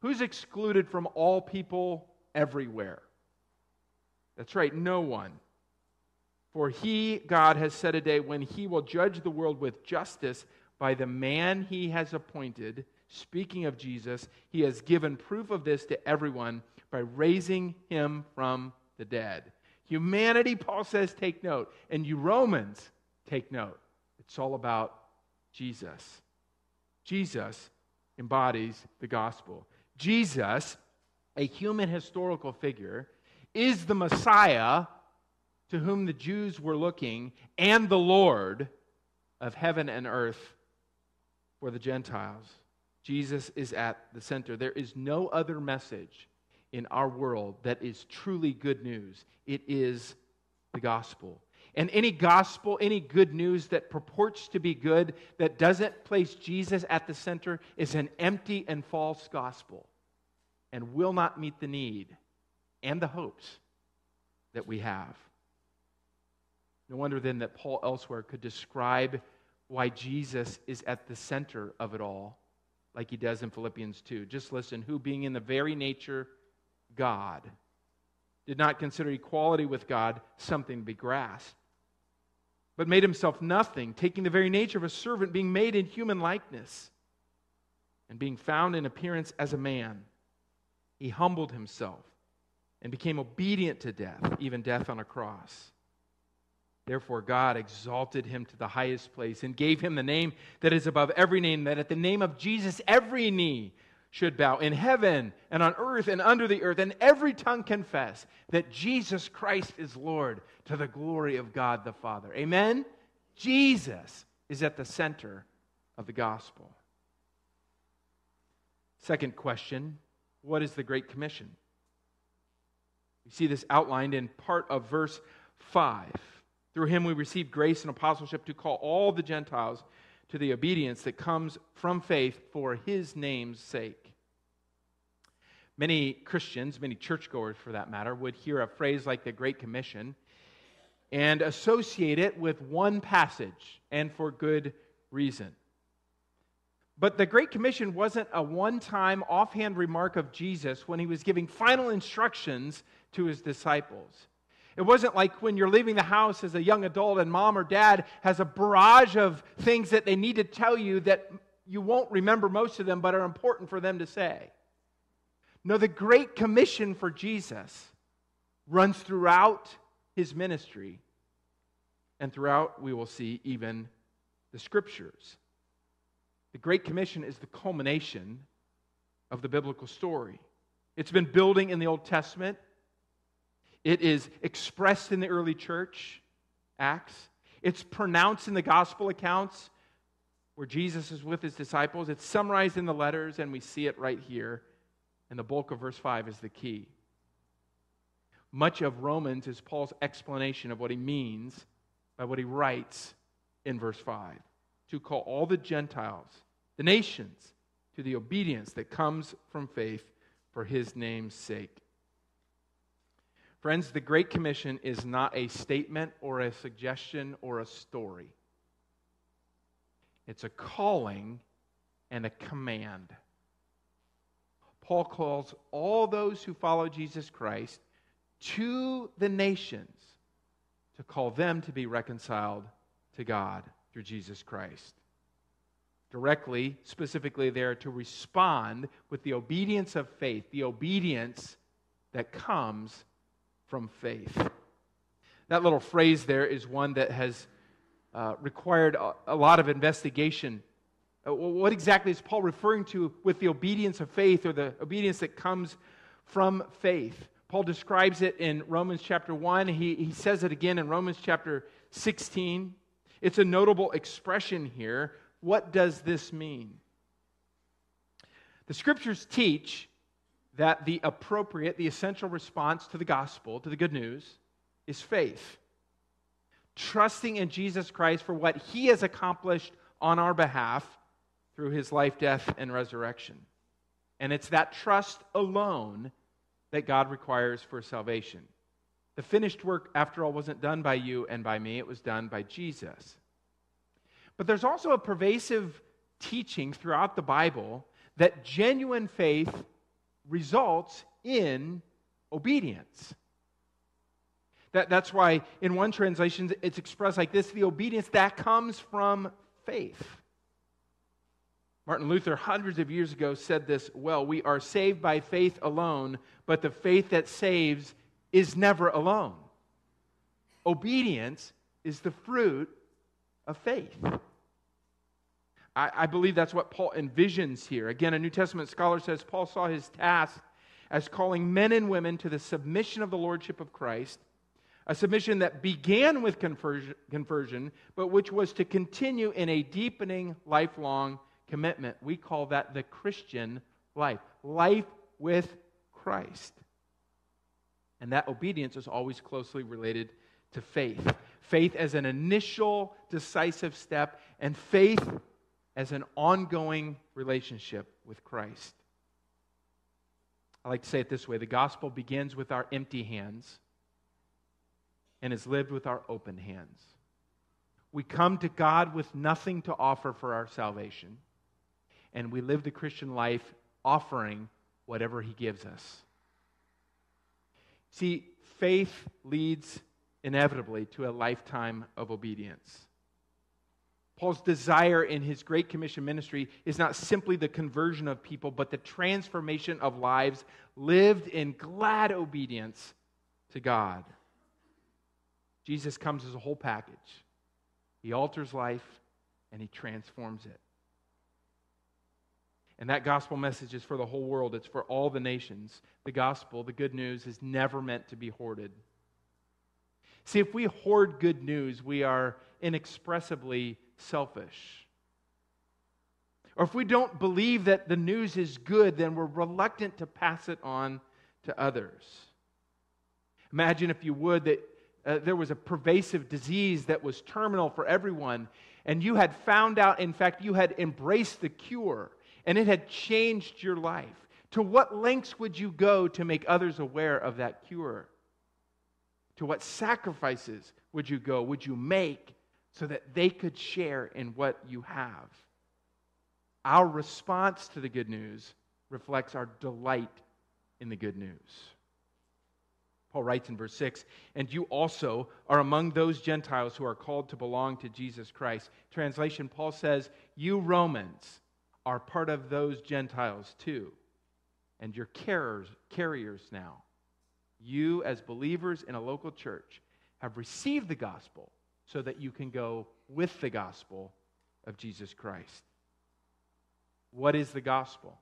E: Who's excluded from all people everywhere? That's right, no one. For he, God, has set a day when he will judge the world with justice by the man he has appointed. Speaking of Jesus, he has given proof of this to everyone by raising him from the dead. Humanity, Paul says, take note. And you Romans, take note. It's all about Jesus. Jesus embodies the gospel. Jesus, a human historical figure, is the Messiah to whom the Jews were looking and the Lord of heaven and earth for the Gentiles. Jesus is at the center. There is no other message in our world that is truly good news. It is the gospel. And any gospel, any good news that purports to be good, that doesn't place Jesus at the center, is an empty and false gospel and will not meet the need and the hopes that we have. No wonder then that Paul elsewhere could describe why Jesus is at the center of it all, like he does in Philippians 2. Just listen who, being in the very nature God, did not consider equality with God something to be grasped, but made himself nothing, taking the very nature of a servant, being made in human likeness, and being found in appearance as a man. He humbled himself and became obedient to death, even death on a cross. Therefore, God exalted him to the highest place and gave him the name that is above every name, that at the name of Jesus every knee should bow in heaven and on earth and under the earth, and every tongue confess that Jesus Christ is Lord to the glory of God the Father. Amen? Jesus is at the center of the gospel. Second question What is the Great Commission? We see this outlined in part of verse 5. Through him we receive grace and apostleship to call all the Gentiles to the obedience that comes from faith for his name's sake. Many Christians, many churchgoers for that matter, would hear a phrase like the Great Commission and associate it with one passage, and for good reason. But the Great Commission wasn't a one time offhand remark of Jesus when he was giving final instructions to his disciples. It wasn't like when you're leaving the house as a young adult and mom or dad has a barrage of things that they need to tell you that you won't remember most of them but are important for them to say. No, the Great Commission for Jesus runs throughout his ministry and throughout, we will see, even the scriptures. The Great Commission is the culmination of the biblical story. It's been building in the Old Testament, it is expressed in the early church, Acts. It's pronounced in the gospel accounts where Jesus is with his disciples. It's summarized in the letters, and we see it right here. And the bulk of verse 5 is the key. Much of Romans is Paul's explanation of what he means by what he writes in verse 5 to call all the Gentiles, the nations, to the obedience that comes from faith for his name's sake. Friends, the Great Commission is not a statement or a suggestion or a story. It's a calling and a command. Paul calls all those who follow Jesus Christ to the nations to call them to be reconciled to God through Jesus Christ. Directly, specifically, there to respond with the obedience of faith, the obedience that comes from faith. That little phrase there is one that has uh, required a, a, lot of investigation. Uh, what exactly is Paul referring to with the obedience of faith or the obedience that comes from faith? Paul describes it in Romans chapter 1. He, he says it again in Romans chapter 16. It's a notable expression here. What does this mean? The scriptures teach that the appropriate, the essential response to the gospel, to the good news, is faith. Trusting in Jesus Christ for what he has accomplished on our behalf through his life, death, and resurrection. And it's that trust alone that God requires for salvation. The finished work, after all, wasn't done by you and by me, it was done by Jesus. But there's also a pervasive teaching throughout the Bible that genuine faith results in obedience. That, that's why in one translation it's expressed like this the obedience that comes from faith. Martin Luther, hundreds of years ago, said this well We are saved by faith alone, but the faith that saves is never alone. Obedience is the fruit of faith. I, I, believe that's what Paul envisions here. Again, a New Testament scholar says Paul saw his task as calling men and women to the submission of the Lordship of Christ, a submission that began with conversion, conversion but which was to continue in a deepening, lifelong commitment. We call that the Christian life life with Christ. And that obedience is always closely related to faith. Faith as an initial decisive step, and faith as an ongoing relationship with Christ. I like to say it this way the gospel begins with our empty hands and is lived with our open hands. We come to God with nothing to offer for our salvation and we live the Christian life offering whatever He gives us. See, faith leads inevitably to a lifetime of obedience. Paul's desire in his Great Commission ministry is not simply the conversion of people, but the transformation of lives lived in glad obedience to God. Jesus comes as a whole package. He alters life and he transforms it. And that gospel message is for the whole world, it's for all the nations. The gospel, the good news, is never meant to be hoarded. See, if we hoard good news, we are inexpressibly selfish. Or if we don't believe that the news is good, then we're reluctant to pass it on to others. Imagine, if you would, that uh, there was a pervasive disease that was terminal for everyone, and you had found out, in fact, you had embraced the cure and it had changed your life. To what lengths would you go to make others aware of that cure? To what sacrifices would you go, would you make so that they could share in what you have? Our response to the good news reflects our delight in the good news. Paul writes in verse 6 And you also are among those Gentiles who are called to belong to Jesus Christ. Translation Paul says, You Romans are part of those Gentiles too, and you're carriers, carriers now. You, as believers in a local church, have received the gospel so that you can go with the gospel of Jesus Christ. What is the gospel?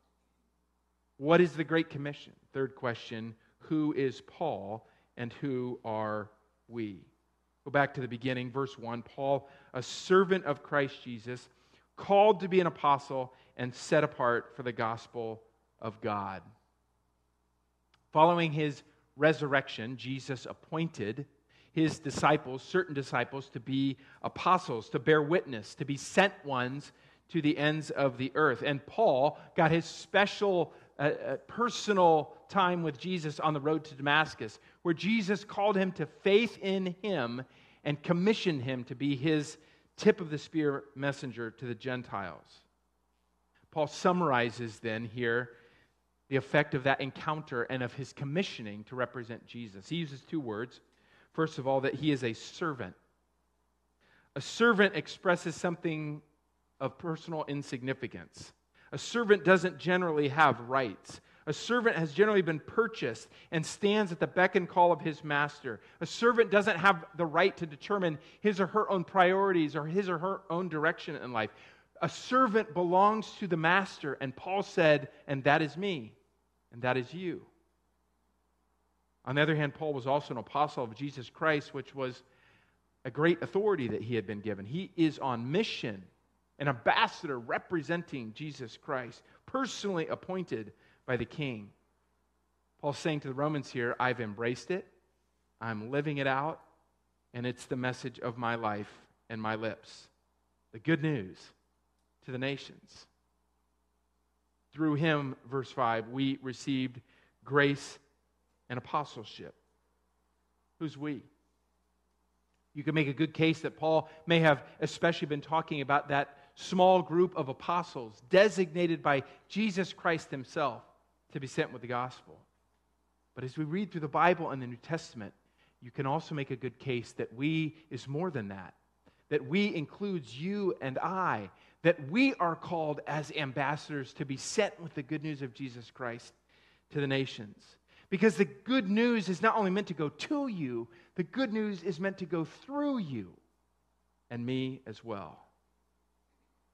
E: What is the Great Commission? Third question Who is Paul and who are we? Go back to the beginning, verse 1. Paul, a servant of Christ Jesus, called to be an apostle and set apart for the gospel of God. Following his resurrection, Jesus appointed his disciples, certain disciples, to be apostles, to bear witness, to be sent ones to the ends of the earth. And Paul got his special uh, uh, personal time with Jesus on the road to Damascus, where Jesus called him to faith in him and commissioned him to be his tip of the spear messenger to the Gentiles. Paul summarizes then here the effect of that encounter and of his commissioning to represent Jesus. He uses two words. First of all, that he is a servant. A servant expresses something of personal insignificance. A servant doesn't generally have rights. A servant has generally been purchased and stands at the beck and call of his master. A servant doesn't have the right to determine his or her own priorities or his or her own direction in life. A servant belongs to the master, and Paul said, and that is me, and that is you. On the other hand, Paul was also an apostle of Jesus Christ, which was a great authority that he had been given. He is on mission, an ambassador representing Jesus Christ, personally appointed by the king. Paul's saying to the Romans here, I've embraced it, I'm living it out, and it's the message of my life and my lips. The good news to the nations. Through him, verse 5, we received grace and apostleship. Who's we? You can make a good case that Paul may have especially been talking about that small group of apostles designated by Jesus Christ himself to be sent with the gospel. But as we read through the Bible and the New Testament, you can also make a good case that we is more than that. That we includes you and I, that we are called as ambassadors to be sent with the good news of Jesus Christ to the nations. Because the good news is not only meant to go to you, the good news is meant to go through you and me as well.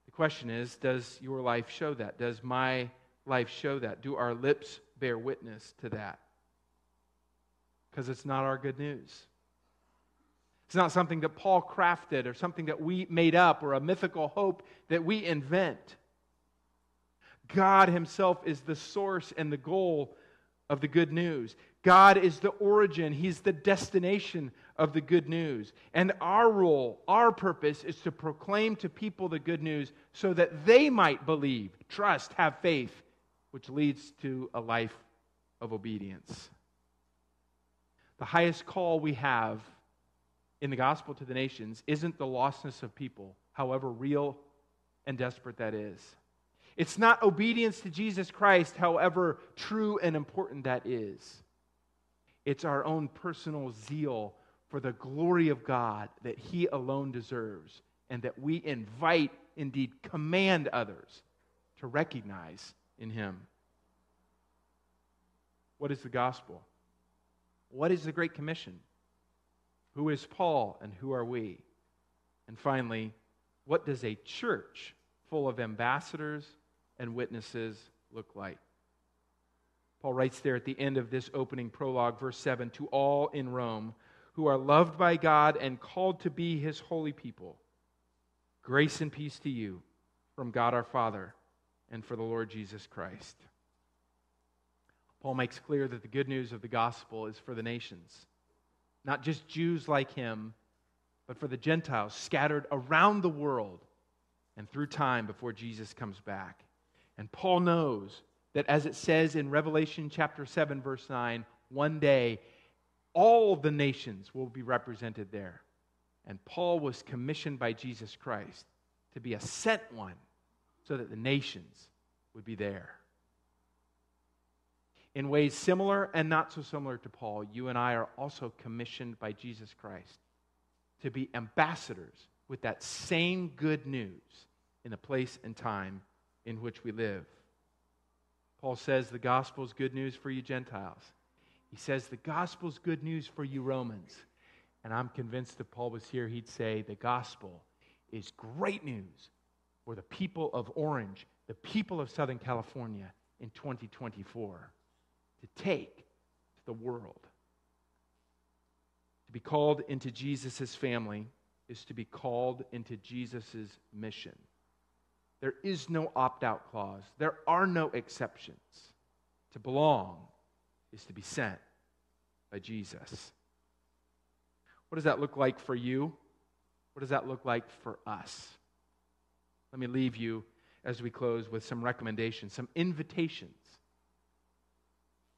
E: The question is Does your life show that? Does my life show that? Do our lips bear witness to that? Because it's not our good news. It's not something that Paul crafted or something that we made up or a mythical hope that we invent. God Himself is the source and the goal of the good news. God is the origin, He's the destination of the good news. And our role, our purpose is to proclaim to people the good news so that they might believe, trust, have faith, which leads to a life of obedience. The highest call we have in the gospel to the nations isn't the lostness of people, however real and desperate that is. It's not obedience to Jesus Christ, however true and important that is. It's our own personal zeal for the glory of God that He alone deserves, and that we invite, indeed command others to recognize in Him. What is the gospel? What is the Great Commission? Who is Paul and who are we? And finally, what does a church full of ambassadors and witnesses look like? Paul writes there at the end of this opening prologue, verse 7 To all in Rome who are loved by God and called to be his holy people, grace and peace to you from God our Father and for the Lord Jesus Christ. Paul makes clear that the good news of the gospel is for the nations, not just Jews like him, but for the Gentiles scattered around the world and through time before Jesus comes back. And Paul knows that, as it says in Revelation chapter 7, verse 9, one day all the nations will be represented there. And Paul was commissioned by Jesus Christ to be a sent one so that the nations would be there. In ways similar and not so similar to Paul, you and I are also commissioned by Jesus Christ to be ambassadors with that same good news in the place and time in which we live. Paul says the gospel is good news for you Gentiles. He says the gospel is good news for you Romans. And I'm convinced if Paul was here, he'd say the gospel is great news for the people of Orange, the people of Southern California in 2024 to take to the world. To be called into Jesus' family is to be called into Jesus' mission. There is no opt out clause, there are no exceptions. To belong is to be sent by Jesus. What does that look like for you? What does that look like for us? Let me leave you as we close with some recommendations, some invitations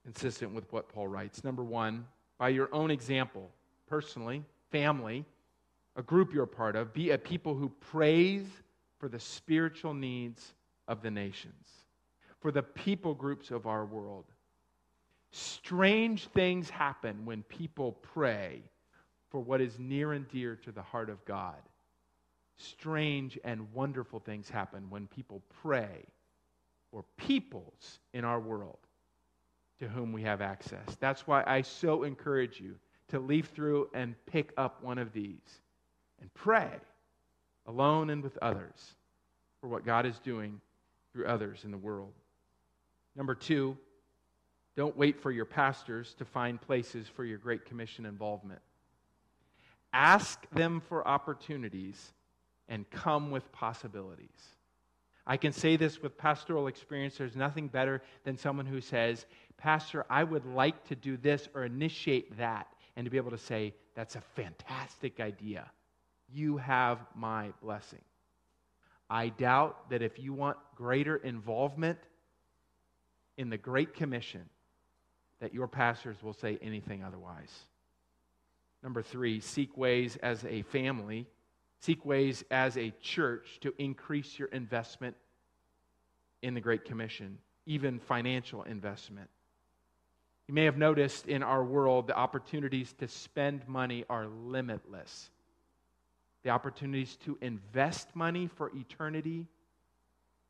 E: consistent with what Paul writes. Number one, by your own example, personally, family, a group you're a part of, be a people who praise for the spiritual needs of the nations, for the people groups of our world. Strange things happen when people pray for what is near and dear to the heart of God. Strange and wonderful things happen when people pray for peoples in our world to whom we have access. That's why I so encourage you to leaf through and pick up one of these and pray alone and with others for what God is doing through others in the world. Number two, don't wait for your pastors to find places for your Great Commission involvement. Ask them for opportunities and come with possibilities. I can say this with pastoral experience. There's nothing better than someone who says, Pastor, I would like to do this or initiate that, and to be able to say, That's a fantastic idea. You have my blessing. I doubt that if you want greater involvement in the Great Commission, that your pastors will say anything otherwise. Number three, seek ways as a family, seek ways as a church to increase your investment in the Great Commission, even financial investment. You may have noticed in our world the opportunities to spend money are limitless. The opportunities to invest money for eternity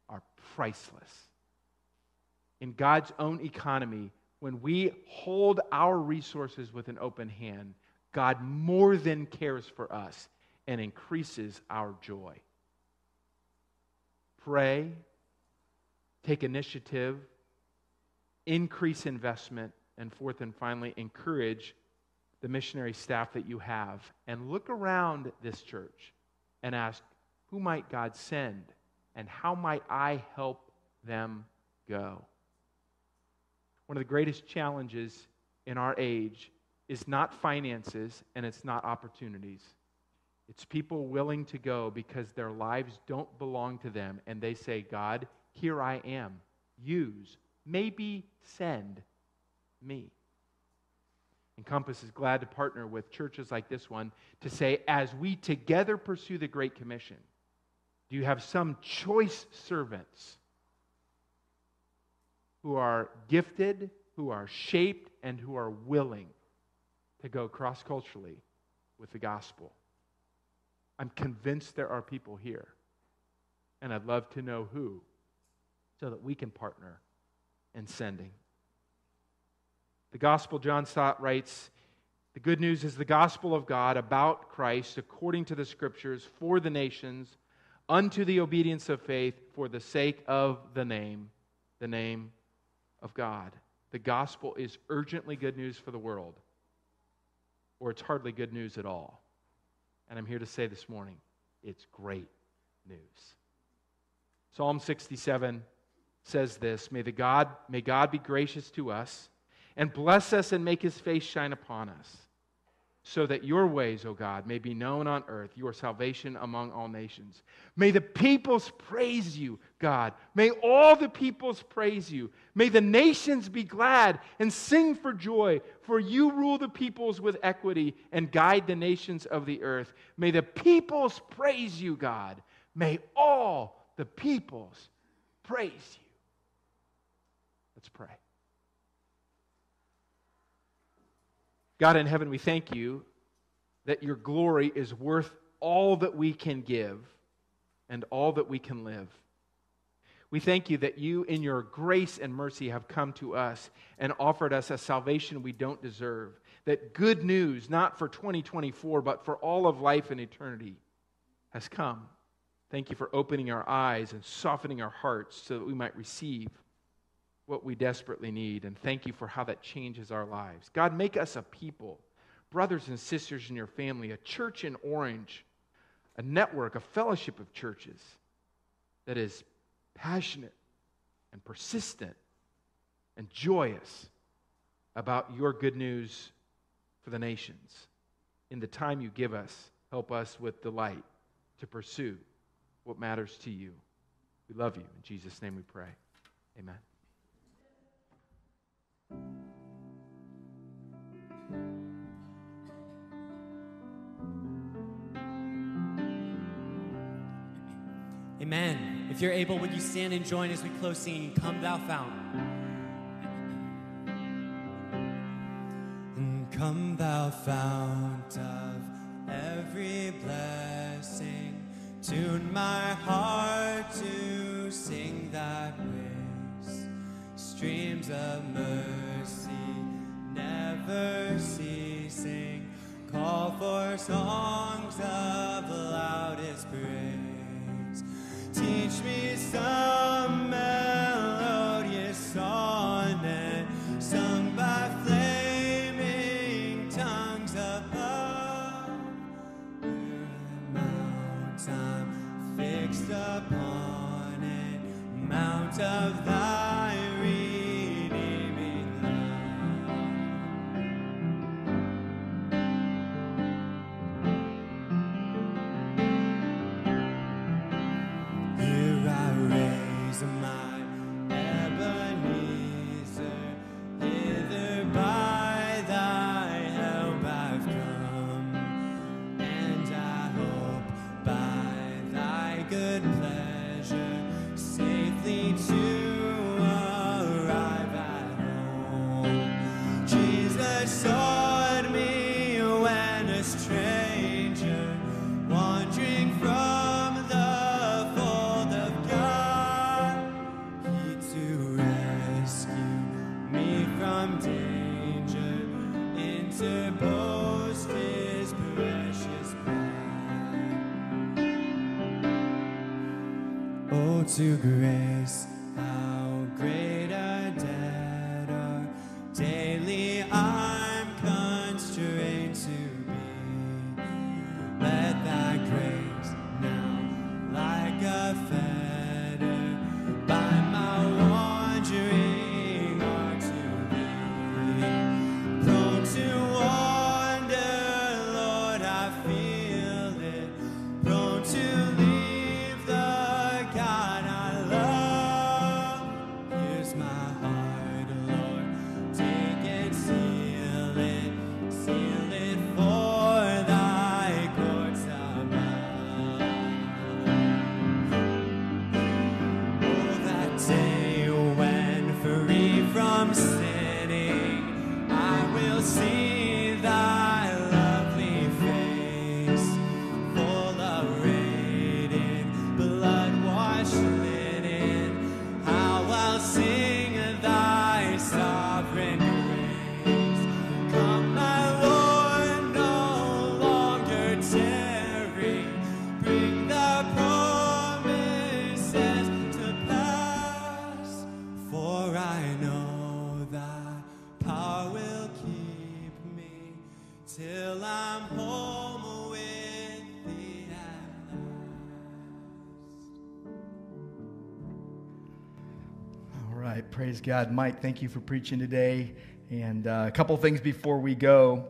E: are priceless. In God's own economy, when we hold our resources with an open hand, God more than cares for us and increases our joy. Pray, take initiative, increase investment, and fourth and finally, encourage the missionary staff that you have. And look around this church and ask, who might God send? And how might I help them go? One of the greatest challenges in our age is not finances and it's not opportunities. It's people willing to go because their lives don't belong to them and they say, God, here I am. Use, maybe send me. And Compass is glad to partner with churches like this one to say, as we together pursue the Great Commission, do you have some choice servants who are gifted, who are shaped, and who are willing to go cross culturally with the gospel. I'm convinced there are people here, and I'd love to know who so that we can partner in sending. The gospel, John Stott writes, the good news is the gospel of God about Christ according to the scriptures for the nations, unto the obedience of faith for the sake of the name, the name of God. The gospel is urgently good news for the world, or it's hardly good news at all. And I'm here to say this morning it's great news. Psalm 67 says this May, the God, may God be gracious to us and bless us and make his face shine upon us. So that your ways, O God, may be known on earth, your salvation among all nations. May the peoples praise you, God. May all the peoples praise you. May the nations be glad and sing for joy, for you rule the peoples with equity and guide the nations of the earth. May the peoples praise you, God. May all the peoples praise you. Let's pray. God in heaven, we thank you that your glory is worth all that we can give and all that we can live. We thank you that you, in your grace and mercy, have come to us and offered us a salvation we don't deserve. That good news, not for 2024, but for all of life and eternity, has come. Thank you for opening our eyes and softening our hearts so that we might receive what we desperately need. And thank you for how that changes our lives. God, make us a people, brothers and sisters in your family, a church in Orange, a network, a fellowship of churches that is passionate and persistent and joyous about your good news for the nations. In the time you give us, help us with delight to pursue what matters to you. We love you. In Jesus' name we pray. Amen.
D: Amen. If you're able, would you stand and join as we close singing Come Thou Fount?
C: Come, thou fount of every blessing, tune my heart to sing Thy praise. streams of mercy never ceasing, call for songs of loudest praise. Teach me some melodious sung by flaming tongues above. Where fixed upon it, mount of
B: praise God. Mike, thank you for preaching today. And uh, a couple things before we go.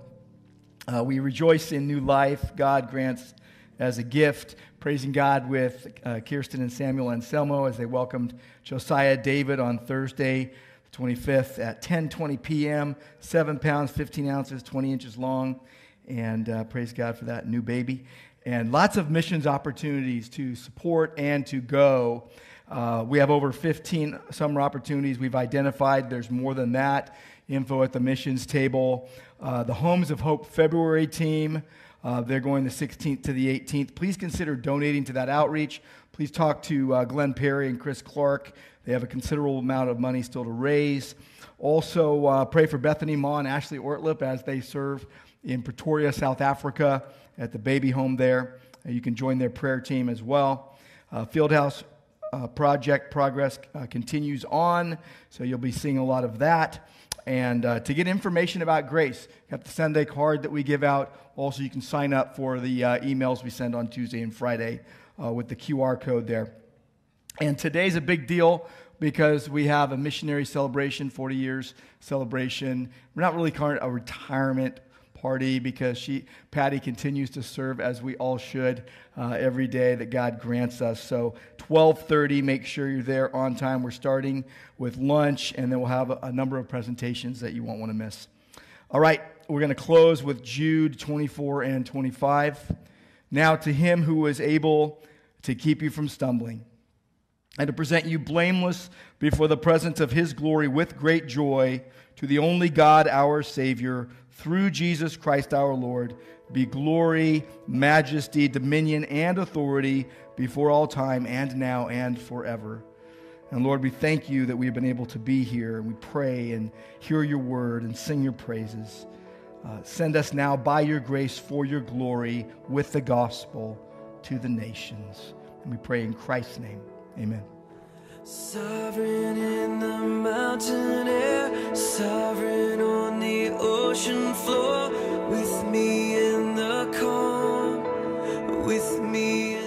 B: Uh, we rejoice in new life God grants as a gift. Praising God with uh, Kirsten and Samuel and Selmo as they welcomed Josiah David on Thursday, the 25th at 10:20 p.m. Seven pounds, 15 ounces, 20 inches long, and uh, praise God for that new baby. And lots of missions opportunities to support and to go. Uh, we have over 15 summer opportunities we've identified. There's more than that. Info at the missions table. Uh, the Homes of Hope February team. Uh, they're going the 16th to the 18th. Please consider donating to that outreach. Please talk to uh, Glenn Perry and Chris Clark. They have a considerable amount of money still to raise. Also, uh, pray for Bethany Ma and Ashley Ortlip as they serve in Pretoria, South Africa, at the baby home there. You can join their prayer team as well. Uh, Fieldhouse uh, project progress uh, continues on, so you'll be seeing a lot of that. And uh, to get information about Grace, got the Sunday card that we give out. Also, you can sign up for the uh, emails we send on Tuesday and Friday uh, with the QR code there. And today's a big deal because we have a missionary celebration, 40 years celebration. We're not really calling it a retirement party because she, Patty continues to serve as we all should uh, every day that God grants us. So 12:30, make sure you're there on time. We're starting with lunch, and then we'll have a, a number of presentations that you won't want to miss. All right, we're going to close with Jude 24 and 25. Now to him who is able to keep you from stumbling and to present you blameless before the presence of his glory with great joy to the only God, our Savior, through Jesus Christ our Lord, be glory, majesty, dominion, and authority before all time and now and forever. And Lord, we thank you that we have been able to be here and we pray and hear your word and sing your praises. Uh, send us now by your grace for your glory with the gospel to the nations. And we pray in Christ's name. Amen.
C: Sovereign in the mountain air, sovereign on the ocean floor, with me in the calm, with me